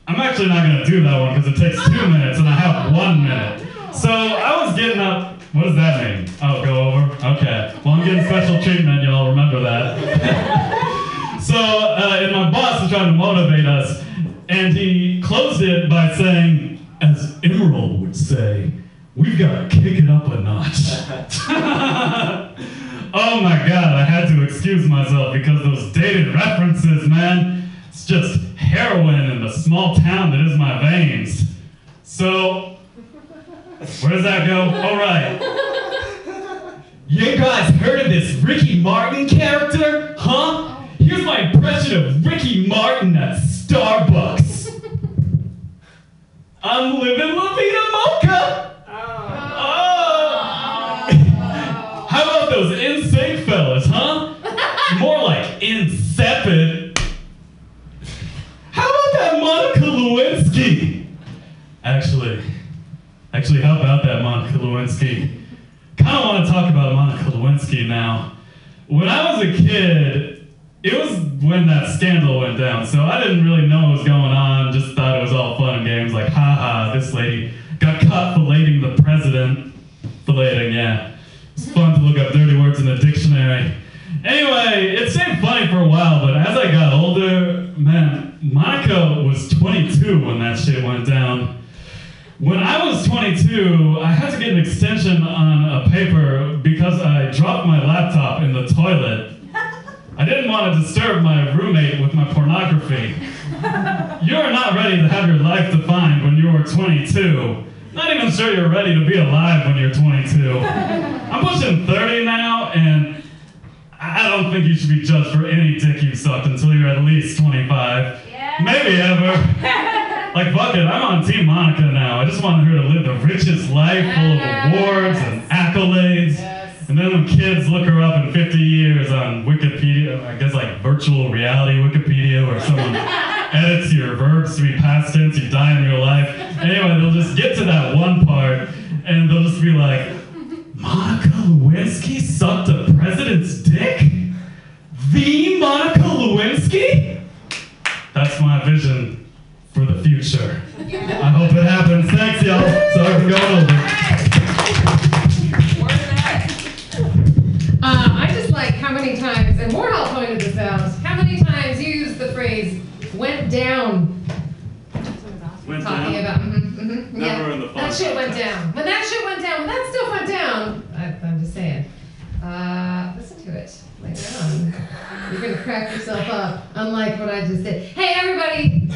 I'm actually not going to do that one because it takes two minutes and I have one minute. So I was getting up. What does that mean? Oh, go over? Okay. Well, I'm getting special treatment. Y'all remember that. so, uh, and my boss was trying to motivate us, and he closed it by saying, as Emeril would say, we've got to kick it up a notch. oh my god, I had to excuse myself because those dated references, man. It's just heroin in the small town that is my veins. So, where does that go? All right. You guys heard of this Ricky Martin character? Huh? Here's my impression of Ricky Martin at Starbucks. I'm living La Vida Mocha. Oh. How about those NSYNC fellas, huh? More like insipid. How about that Monica Lewinsky? Actually, actually, how about that Monica Lewinsky? Kind of want to talk about Monica Lewinsky now. When I was a kid, it was when that scandal went down, so I didn't really know what was going on. Just thought it was all fun and games. Like, haha, this lady got caught filleting the president. Filleting, yeah. It's fun to look up dirty words in the dictionary. Anyway, it seemed funny for a while, but as I got older, man, Monica was 22 when that shit went down. When I was 22, I had to get an extension on a paper because I dropped my laptop in the toilet. I didn't want to disturb my roommate with my pornography. You are not ready to have your life defined when you are 22. Not even sure you're ready to be alive when you're 22. I'm pushing 30 now, and I don't think you should be judged for any dick you sucked until you're at least 25. Maybe ever. Like, fuck it, I'm on Team Monica now. I just want her to live the richest life full of awards and accolades. And then when kids look her up in 50 years on Wikipedia, I guess like virtual reality Wikipedia, where someone edits your verbs to be past tense, you die in real life. Anyway, they'll just get to that one part, and they'll just be like, Monica Lewinsky sucked a president's dick? The Monica Lewinsky? That's my vision for the future. I hope it happens. Thanks, y'all. Sorry for going over. Uh, I just like how many times, and Warhol pointed this out, how many times you use the phrase went down. Went talking down? about, mhm, mhm, yeah. Never in the That shit went down. When that shit went down, when that stuff went down, I, I'm just saying. Uh, listen to it later on. You're gonna crack yourself up, unlike what I just did. Hey, everybody!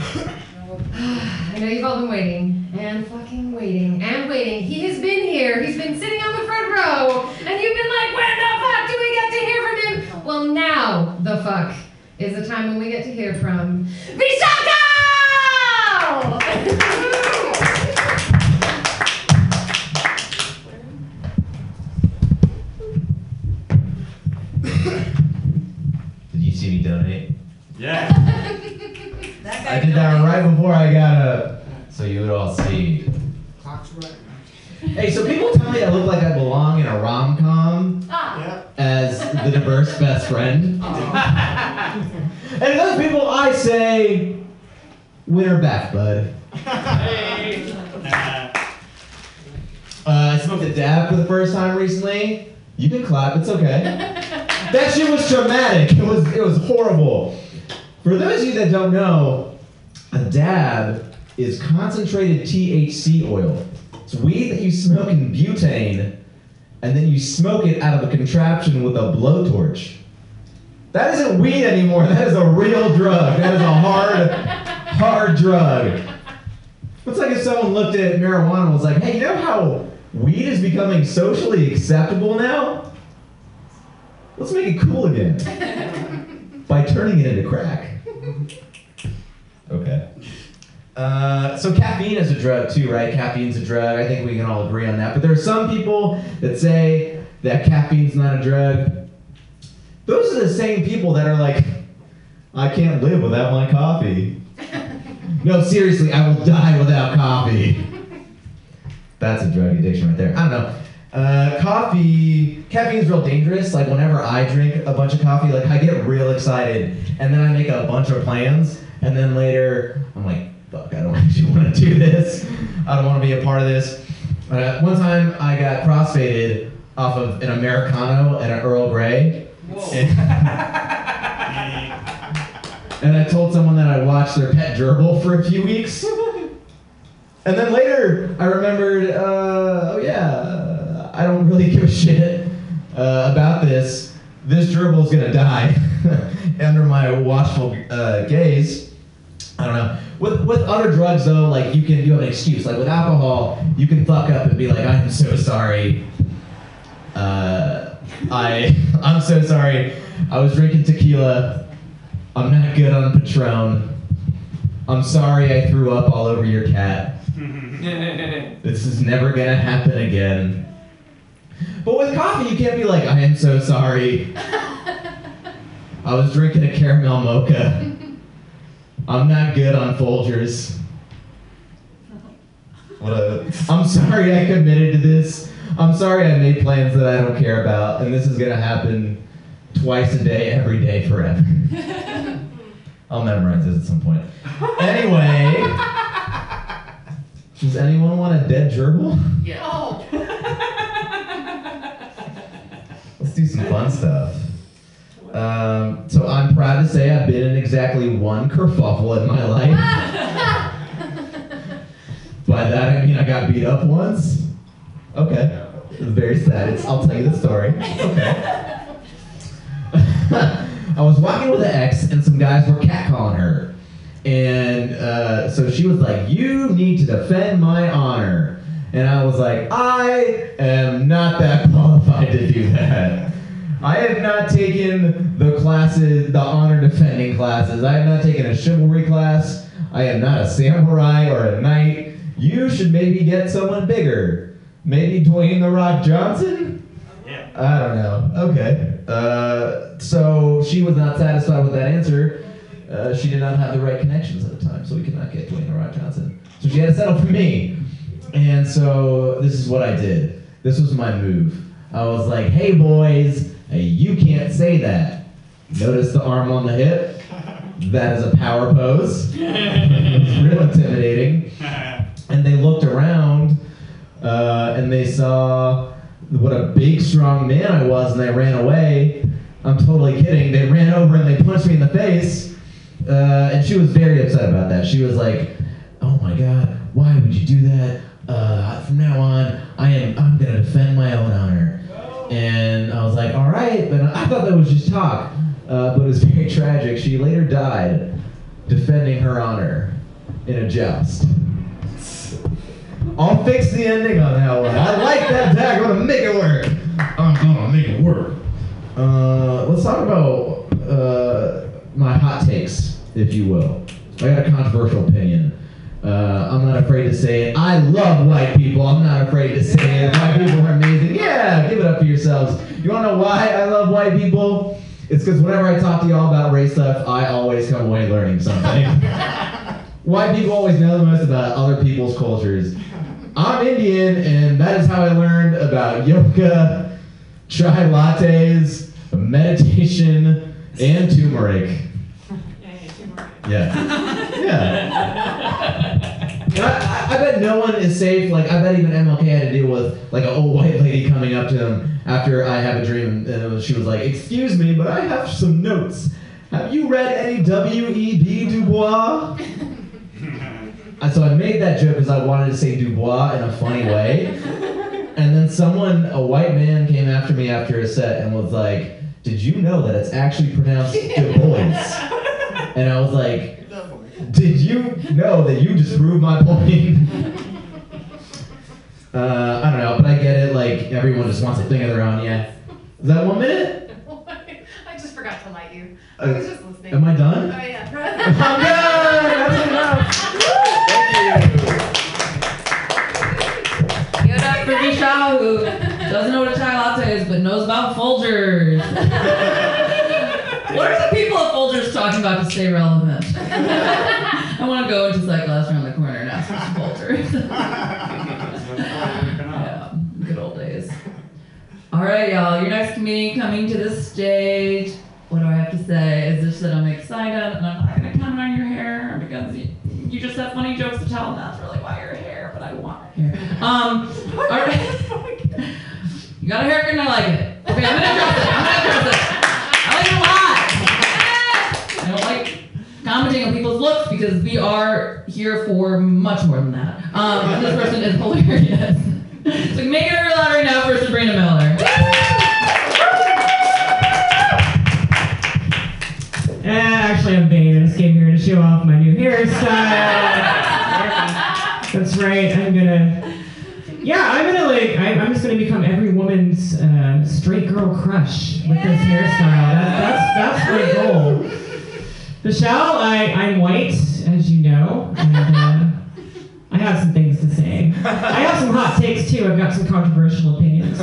I know you've all been waiting, and fucking waiting, and waiting. He has been here. He's been sitting on the front row, and you've been like, when the fuck do we get to hear from him? Well, now the fuck is the time when we get to hear from Vishaka! Did you see me donate? Yeah. I did that right before I got up, so you would all see. Hey, so people tell me I look like I belong in a rom com ah. as the diverse best friend. and to those people, I say, winter back, bud. Uh, I smoked a dab for the first time recently. You can clap, it's okay. that shit was traumatic. It was it was horrible. For those of you that don't know, a dab is concentrated THC oil. It's weed that you smoke in butane, and then you smoke it out of a contraption with a blowtorch. That isn't weed anymore. That is a real drug. That is a hard, hard drug. It's like if someone looked at marijuana and was like, hey, you know how weed is becoming socially acceptable now? Let's make it cool again by turning it into crack. Okay. Uh, so caffeine is a drug too, right? Caffeine's a drug. I think we can all agree on that. But there are some people that say that caffeine's not a drug. Those are the same people that are like, I can't live without my coffee. no, seriously, I will die without coffee. That's a drug addiction right there. I don't know. Uh, coffee, caffeine's real dangerous. Like whenever I drink a bunch of coffee, like I get real excited, and then I make a bunch of plans, and then later I'm like, fuck, I don't actually want to do this. I don't want to be a part of this. Uh, one time I got crossfaded off of an Americano and an Earl Grey. And, and I told someone that I watched their pet gerbil for a few weeks. And then later, I remembered, uh, oh yeah, I don't really give a shit uh, about this. This gerbil's gonna die under my watchful uh, gaze. I don't know. With with other drugs though, like you can you have an excuse. Like with alcohol, you can fuck up and be like, I'm so sorry. Uh, I I'm so sorry. I was drinking tequila. I'm not good on Patron. I'm sorry I threw up all over your cat. This is never gonna happen again. But with coffee, you can't be like, I am so sorry. I was drinking a caramel mocha. I'm not good on Folgers. What a, I'm sorry I committed to this. I'm sorry I made plans that I don't care about, and this is gonna happen twice a day, every day, forever. I'll memorize this at some point. Anyway, Does anyone want a dead gerbil? Yeah. Oh. Let's do some fun stuff. Um, so I'm proud to say I've been in exactly one kerfuffle in my life. By that I mean I got beat up once. Okay. It's very sad. It's, I'll tell you the story. Okay. I was walking with an ex, and some guys were catcalling her. And uh, so she was like, You need to defend my honor. And I was like, I am not that qualified to do that. I have not taken the classes, the honor defending classes. I have not taken a chivalry class. I am not a samurai or a knight. You should maybe get someone bigger. Maybe Dwayne the Rock Johnson? Yeah. I don't know. Okay. Uh, so she was not satisfied with that answer. Uh, she did not have the right connections at the time, so we could not get Dwayne the Rock Johnson. So she had to settle for me. And so this is what I did. This was my move. I was like, hey boys, hey, you can't say that. Notice the arm on the hip? That is a power pose. it's real intimidating. And they looked around uh, and they saw what a big, strong man I was, and they ran away. I'm totally kidding. They ran over and they punched me in the face. Uh, and she was very upset about that. She was like, "Oh my God, why would you do that? Uh, from now on, I am I'm gonna defend my own honor." And I was like, "All right," but I thought that was just talk. Uh, but it was very tragic. She later died defending her honor in a joust. I'll fix the ending on that one. I like that tag. I'm gonna make it work. I'm gonna make it work. Uh, let's talk about uh, my hot takes, if you will. I got a controversial opinion. Uh, I'm not afraid to say it. I love white people. I'm not afraid to say it. White people are amazing. Yeah, give it up for yourselves. You wanna know why I love white people? It's because whenever I talk to y'all about race stuff, I always come away learning something. white people always know the most about other people's cultures. I'm Indian, and that is how I learned about yoga, chai lattes, meditation, and turmeric. Yeah. Yeah. I, I, bet no one is safe. Like I bet even MLK had to deal with like an old white lady coming up to him after I have a dream, and was, she was like, "Excuse me, but I have some notes. Have you read any W. E. B. Du Bois?" And so I made that joke because I wanted to say Dubois in a funny way. And then someone, a white man, came after me after a set and was like, Did you know that it's actually pronounced Du Bois? And I was like, Did you know that you just proved my point? uh, I don't know, but I get it. Like, everyone just wants a thing of their own. Yeah. Is that one minute? I just forgot to light you. Uh, I was just listening. am I done? Oh yeah. I'm done. That's enough. Thank you. Give it up for Vishal, who doesn't know what a chai latte is, but knows about Folgers. Talking about to stay relevant? I want to go into Cyclass around the corner and ask for some Folgers. yeah, good old days. All right, y'all. Your next comedian coming to the stage. What do I have to say? Is just that I'm excited, and I'm not gonna comment on your hair because you, you just have funny jokes to tell, and that's really why your hair. But I want hair. Um, all right. You got a haircut, and I like it. Okay, I'm gonna address it. I'm gonna address it. Commenting on people's looks because we are here for much more than that. Um, this person is hilarious. so make it real loud right now for Sabrina Miller. Uh, actually, I'm Bane. I just came here to show off my new hairstyle. That's right. I'm gonna. Yeah, I'm gonna like. I, I'm just gonna become every woman's uh, straight girl crush with this hairstyle. That's that's that's my goal. Michelle, I I'm white, as you know, and uh, I have some things to say. I have some hot takes too. I've got some controversial opinions.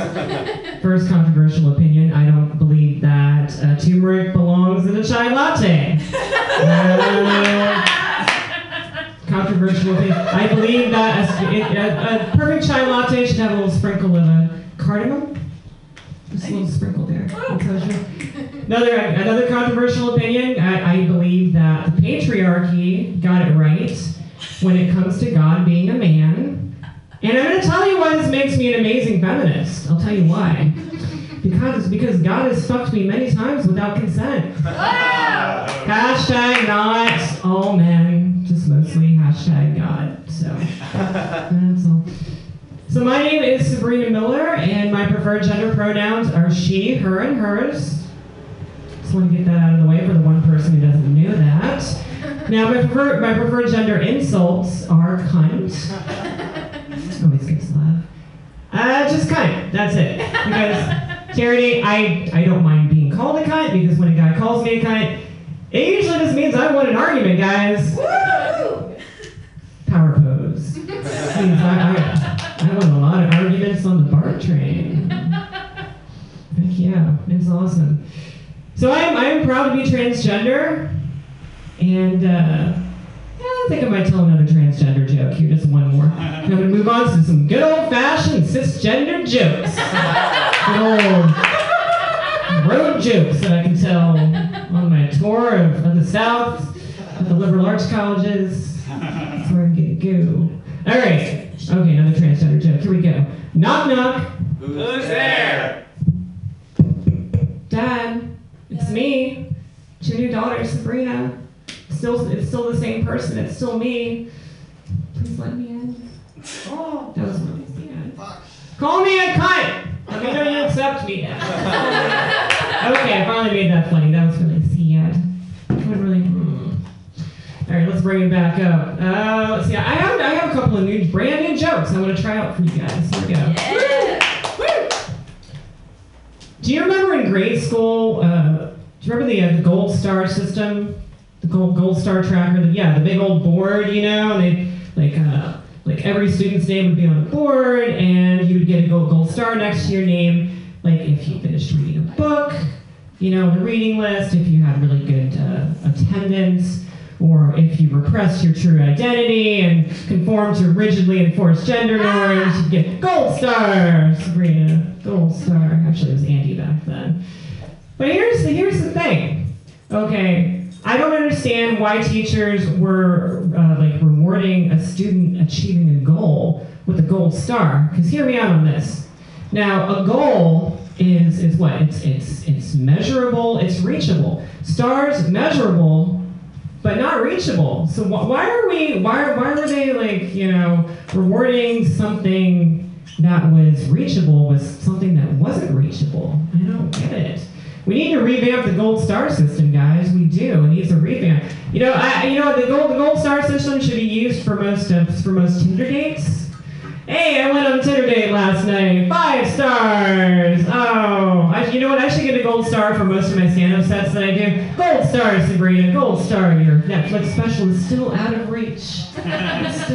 First controversial opinion: I don't believe that uh, turmeric belongs in a chai latte. Uh, controversial opinion. I believe that a, a, a perfect chai latte should have a little sprinkle of a cardamom. Just a little sprinkle there. That's how it should- Another another controversial opinion. I, I believe that the patriarchy got it right when it comes to God being a man. And I'm going to tell you why this makes me an amazing feminist. I'll tell you why. Because because God has fucked me many times without consent. Hashtag not all men, just mostly hashtag God. So that's all. So my name is Sabrina Miller, and my preferred gender pronouns are she, her, and hers. Just want to get that out of the way for the one person who doesn't know that. Now my preferred my preferred gender insults are cunt. Always gets laugh. Uh, just cunt. That's it. Because charity, I I don't mind being called a cunt because when a guy calls me a cunt, it usually just means I won an argument, guys. Woo! Power pose. On the BART train. Heck yeah, it's awesome. So I'm, I'm proud to be transgender, and uh, I think I might tell another transgender joke here, just one more. I'm gonna move on to some good old-fashioned cisgender jokes. Good old road jokes that I can tell on my tour of, of the South, at the liberal arts colleges. That's where I get to go. All right. Okay, another transgender joke. Here we go. Knock knock. Who's there? Dad, it's me. It's your new daughter, Sabrina. Still, it's still the same person. It's still me. Please let me in. Oh, that was really sad. Call me a cunt. Let me know you accept me. okay, I finally made that funny. That was really sad. That was really. hmm. All right, let's bring it back up. Uh, let's see. I have I have a couple of new, brand new jokes I want to try out for you guys. Here we go. Woo! Do you remember in grade school? Uh, do you remember the, uh, the gold star system? The gold gold star tracker. The, yeah, the big old board. You know, and they like uh, like every student's name would be on the board, and you would get a gold gold star next to your name. Like if you finished reading a book, you know, the reading list. If you had really good uh, attendance. Or if you repress your true identity and conform to rigidly enforced gender norms, you get gold star, Sabrina. Gold star. Actually, it was Andy back then. But here's the here's the thing. Okay, I don't understand why teachers were uh, like rewarding a student achieving a goal with a gold star. Because hear me out on this. Now, a goal is is what? It's it's it's measurable. It's reachable. Stars measurable, but not reachable. So wh- why are we? Why why were they like you know rewarding something that was reachable with something that wasn't reachable? I don't get it. We need to revamp the gold star system, guys. We do. It needs a revamp. You know, I, you know, the gold the gold star system should be used for most uh, for most Tinder dates. Hey, I went on Tinder date last night. Five stars. Oh, I, you know what? I should get a gold star for most of my stand-up sets that I do. Gold star, Sabrina. Gold star. Your Netflix special is still out of reach. Still out of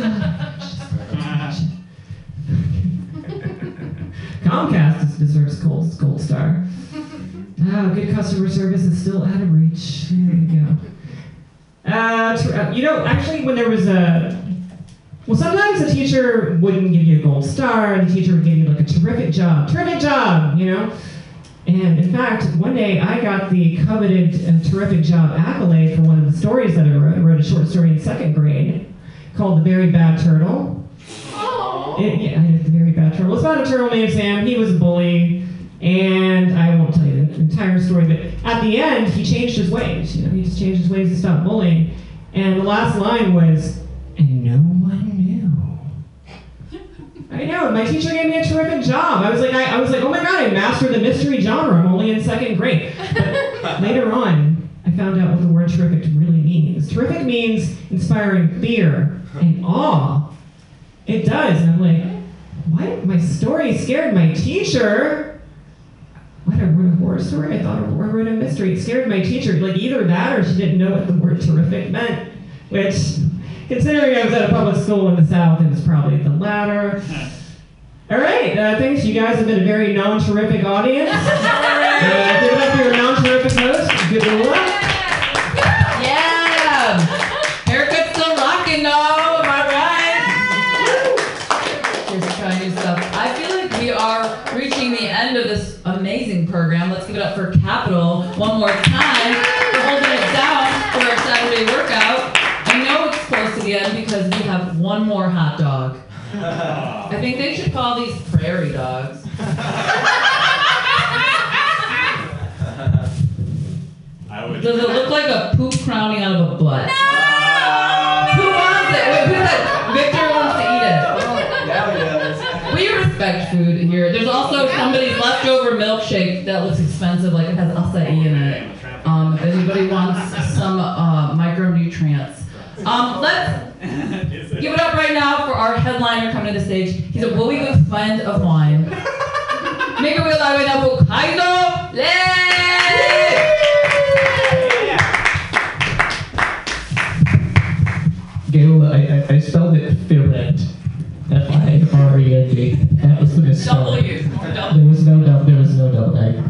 reach. Comcast deserves gold gold star. Oh, good customer service is still out of reach. There you go. Uh, uh, you know, actually, when there was a well, sometimes the teacher wouldn't give you a gold star. and The teacher would give you like a terrific job, terrific job, you know. And in fact, one day I got the coveted uh, terrific job accolade for one of the stories that I wrote. I wrote a short story in second grade called "The Very Bad Turtle." It, yeah, it's the very bad turtle. It's about a turtle named Sam. He was a bully, and I won't tell you the entire story. But at the end, he changed his ways. You know, he just changed his ways to stop bullying. And the last line was, "And no one knew." I know. My teacher gave me a terrific job. I was like, I, I was like, oh my god, I mastered the mystery genre. I'm only in second grade. But later on, I found out what the word terrific really means. Terrific means inspiring fear and awe. It does. And I'm like, what? My story scared my teacher. What? I wrote a horror story? I thought I wrote a mystery. It scared my teacher. Like either that or she didn't know what the word terrific meant. Which, considering I was at a public school in the South, it was probably the latter. All right, uh, thanks. You guys have been a very non-terrific audience. Uh, give it up for your non-terrific host. Good luck. Yeah! Haircut's still rocking though, am I right? Just trying new stuff. I feel like we are reaching the end of this amazing program. Let's give it up for Capital one more time more hot dog. I think they should call these prairie dogs. Does it look like a poop crowning out of a butt? No! Who wants it? Wait, who's that? Victor wants to eat it. We respect food here. There's also somebody's leftover milkshake that looks expensive, like it has acai in it. Um, if anybody wants some uh, micronutrients. Um, let's give it up right now for our headliner coming to the stage. He's a really good friend of mine. Make a real loud right now for Kaizo Lee! Gail, I, I, I spelled it Firend. F-I-R-E-N-D. That was the misspelling. W. There was no double. There was no double. I,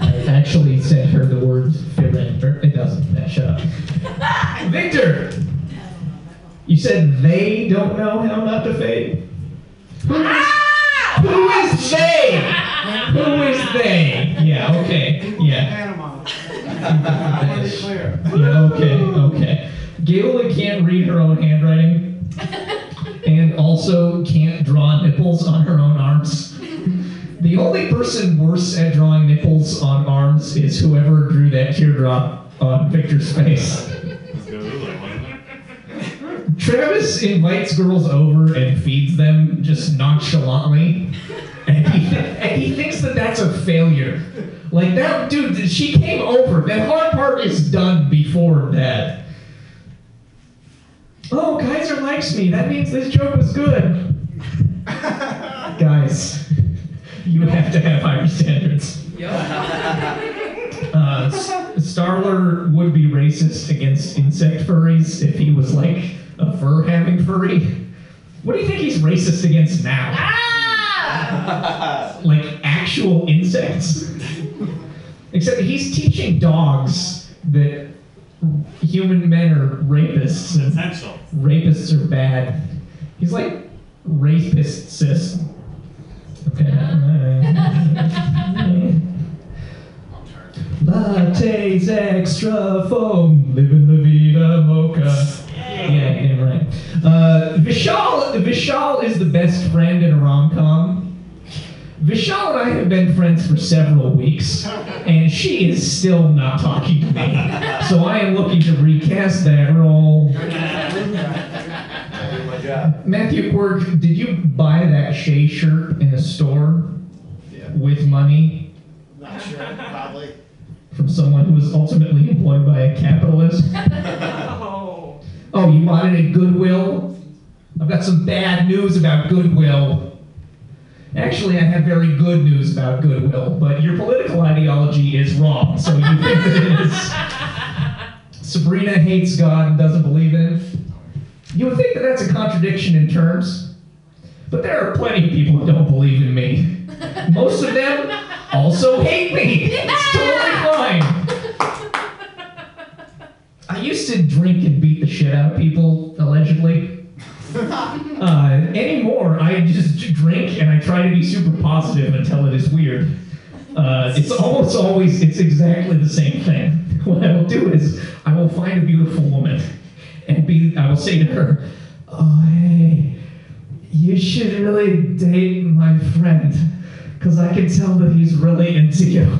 I actually sent her the word Firend. It doesn't. Shut up. Victor, you said they don't know how not to fade. Who is, ah! who is they? Who is they? Yeah. Okay. Yeah. Yeah. Okay. Okay. Gaila can't read her own handwriting, and also can't draw nipples on her own arms. The only person worse at drawing nipples on arms is whoever drew that teardrop on Victor's face. Travis invites girls over and feeds them just nonchalantly, and he, and he thinks that that's a failure. Like that, dude. She came over. That hard part is done before that. Oh, Kaiser likes me. That means this joke was good. Guys, you have to have higher standards. Uh, Starler would be racist against insect furries if he was like a fur having furry. What do you think he's racist against now? Ah! Like actual insects? Except he's teaching dogs that human men are rapists. And Rapists are bad. He's like rapist cis. Okay. Lattes extra foam, living la vida mocha. Yeah, yeah, right. Uh, Vishal, Vishal is the best friend in a rom com. Vishal and I have been friends for several weeks, and she is still not talking to me. So I am looking to recast that role. Matthew Quirk, did you buy that Shea shirt in a store with money Not sure, probably. from someone who was ultimately employed by a capitalist? Oh, you bought it at Goodwill? I've got some bad news about Goodwill. Actually, I have very good news about Goodwill, but your political ideology is wrong, so you think that it is. Sabrina hates God and doesn't believe in him. You would think that that's a contradiction in terms, but there are plenty of people who don't believe in me. Most of them also hate me. It's totally fine. I used to drink and beat the shit out of people, allegedly. Uh, anymore, I just drink and I try to be super positive until it is weird. Uh, it's almost always, it's exactly the same thing. What I will do is, I will find a beautiful woman and be, I will say to her, oh, hey, you should really date my friend, because I can tell that he's really into you.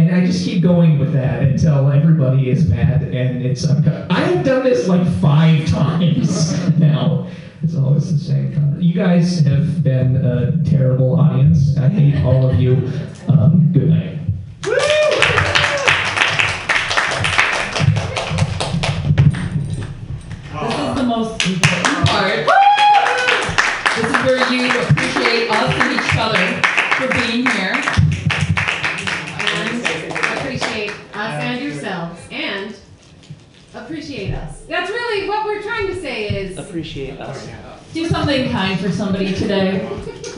And I just keep going with that until everybody is mad and it's uncut. I have done this like five times now. It's always the same. You guys have been a terrible audience. I hate all of you. Um, good night. This is the most us. That's really what we're trying to say is Appreciate us. Do something kind for somebody today.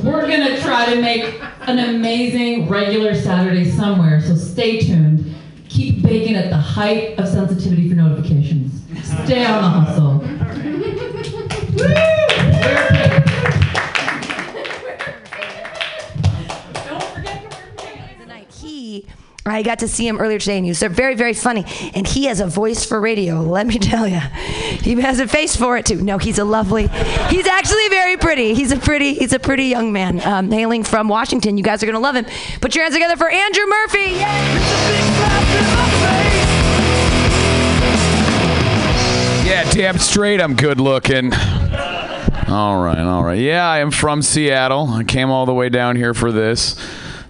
We're gonna try to make an amazing regular Saturday somewhere, so stay tuned. Keep baking at the height of sensitivity for notifications. Stay on the hustle. the I got to see him earlier today, and he was very, very funny. And he has a voice for radio. Let me tell you, he has a face for it too. No, he's a lovely. He's actually very pretty. He's a pretty. He's a pretty young man, um, hailing from Washington. You guys are gonna love him. Put your hands together for Andrew Murphy. Yeah, damn straight, I'm good looking. All right, all right. Yeah, I am from Seattle. I came all the way down here for this.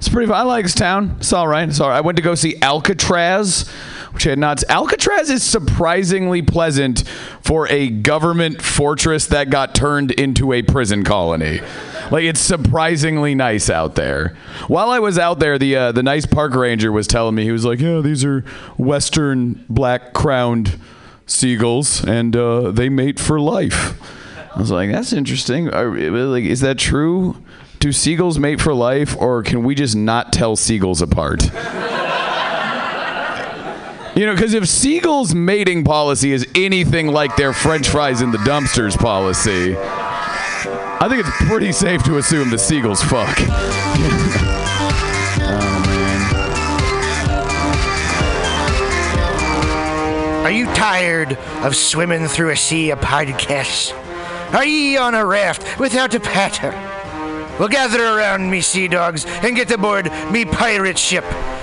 It's pretty. I like this town. It's all right. It's all right. I went to go see Alcatraz, which I had not. Alcatraz is surprisingly pleasant for a government fortress that got turned into a prison colony. Like it's surprisingly nice out there. While I was out there, the uh, the nice park ranger was telling me he was like, "Yeah, these are western black crowned seagulls, and uh, they mate for life." I was like, "That's interesting. Are, like, is that true? Do seagulls mate for life, or can we just not tell seagulls apart?" You know, because if Seagull's mating policy is anything like their French fries in the dumpsters policy, I think it's pretty safe to assume the Seagulls fuck. Oh, Are you tired of swimming through a sea of podcasts? Are ye on a raft without a paddle? Well, gather around me, sea dogs, and get aboard me pirate ship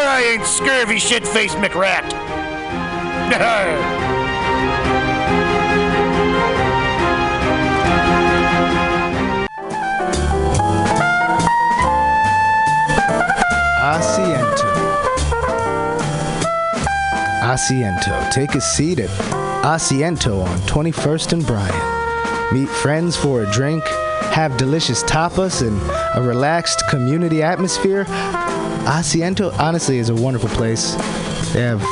I ain't scurvy shit faced McRat. Asiento. Asiento. Take a seat at Asiento on 21st and Bryant. Meet friends for a drink, have delicious tapas, and a relaxed community atmosphere. Ah, Asiento, honestly, is a wonderful place. They have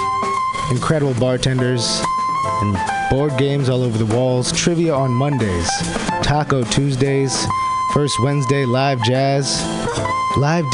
incredible bartenders and board games all over the walls, trivia on Mondays, Taco Tuesdays, First Wednesday, live jazz, live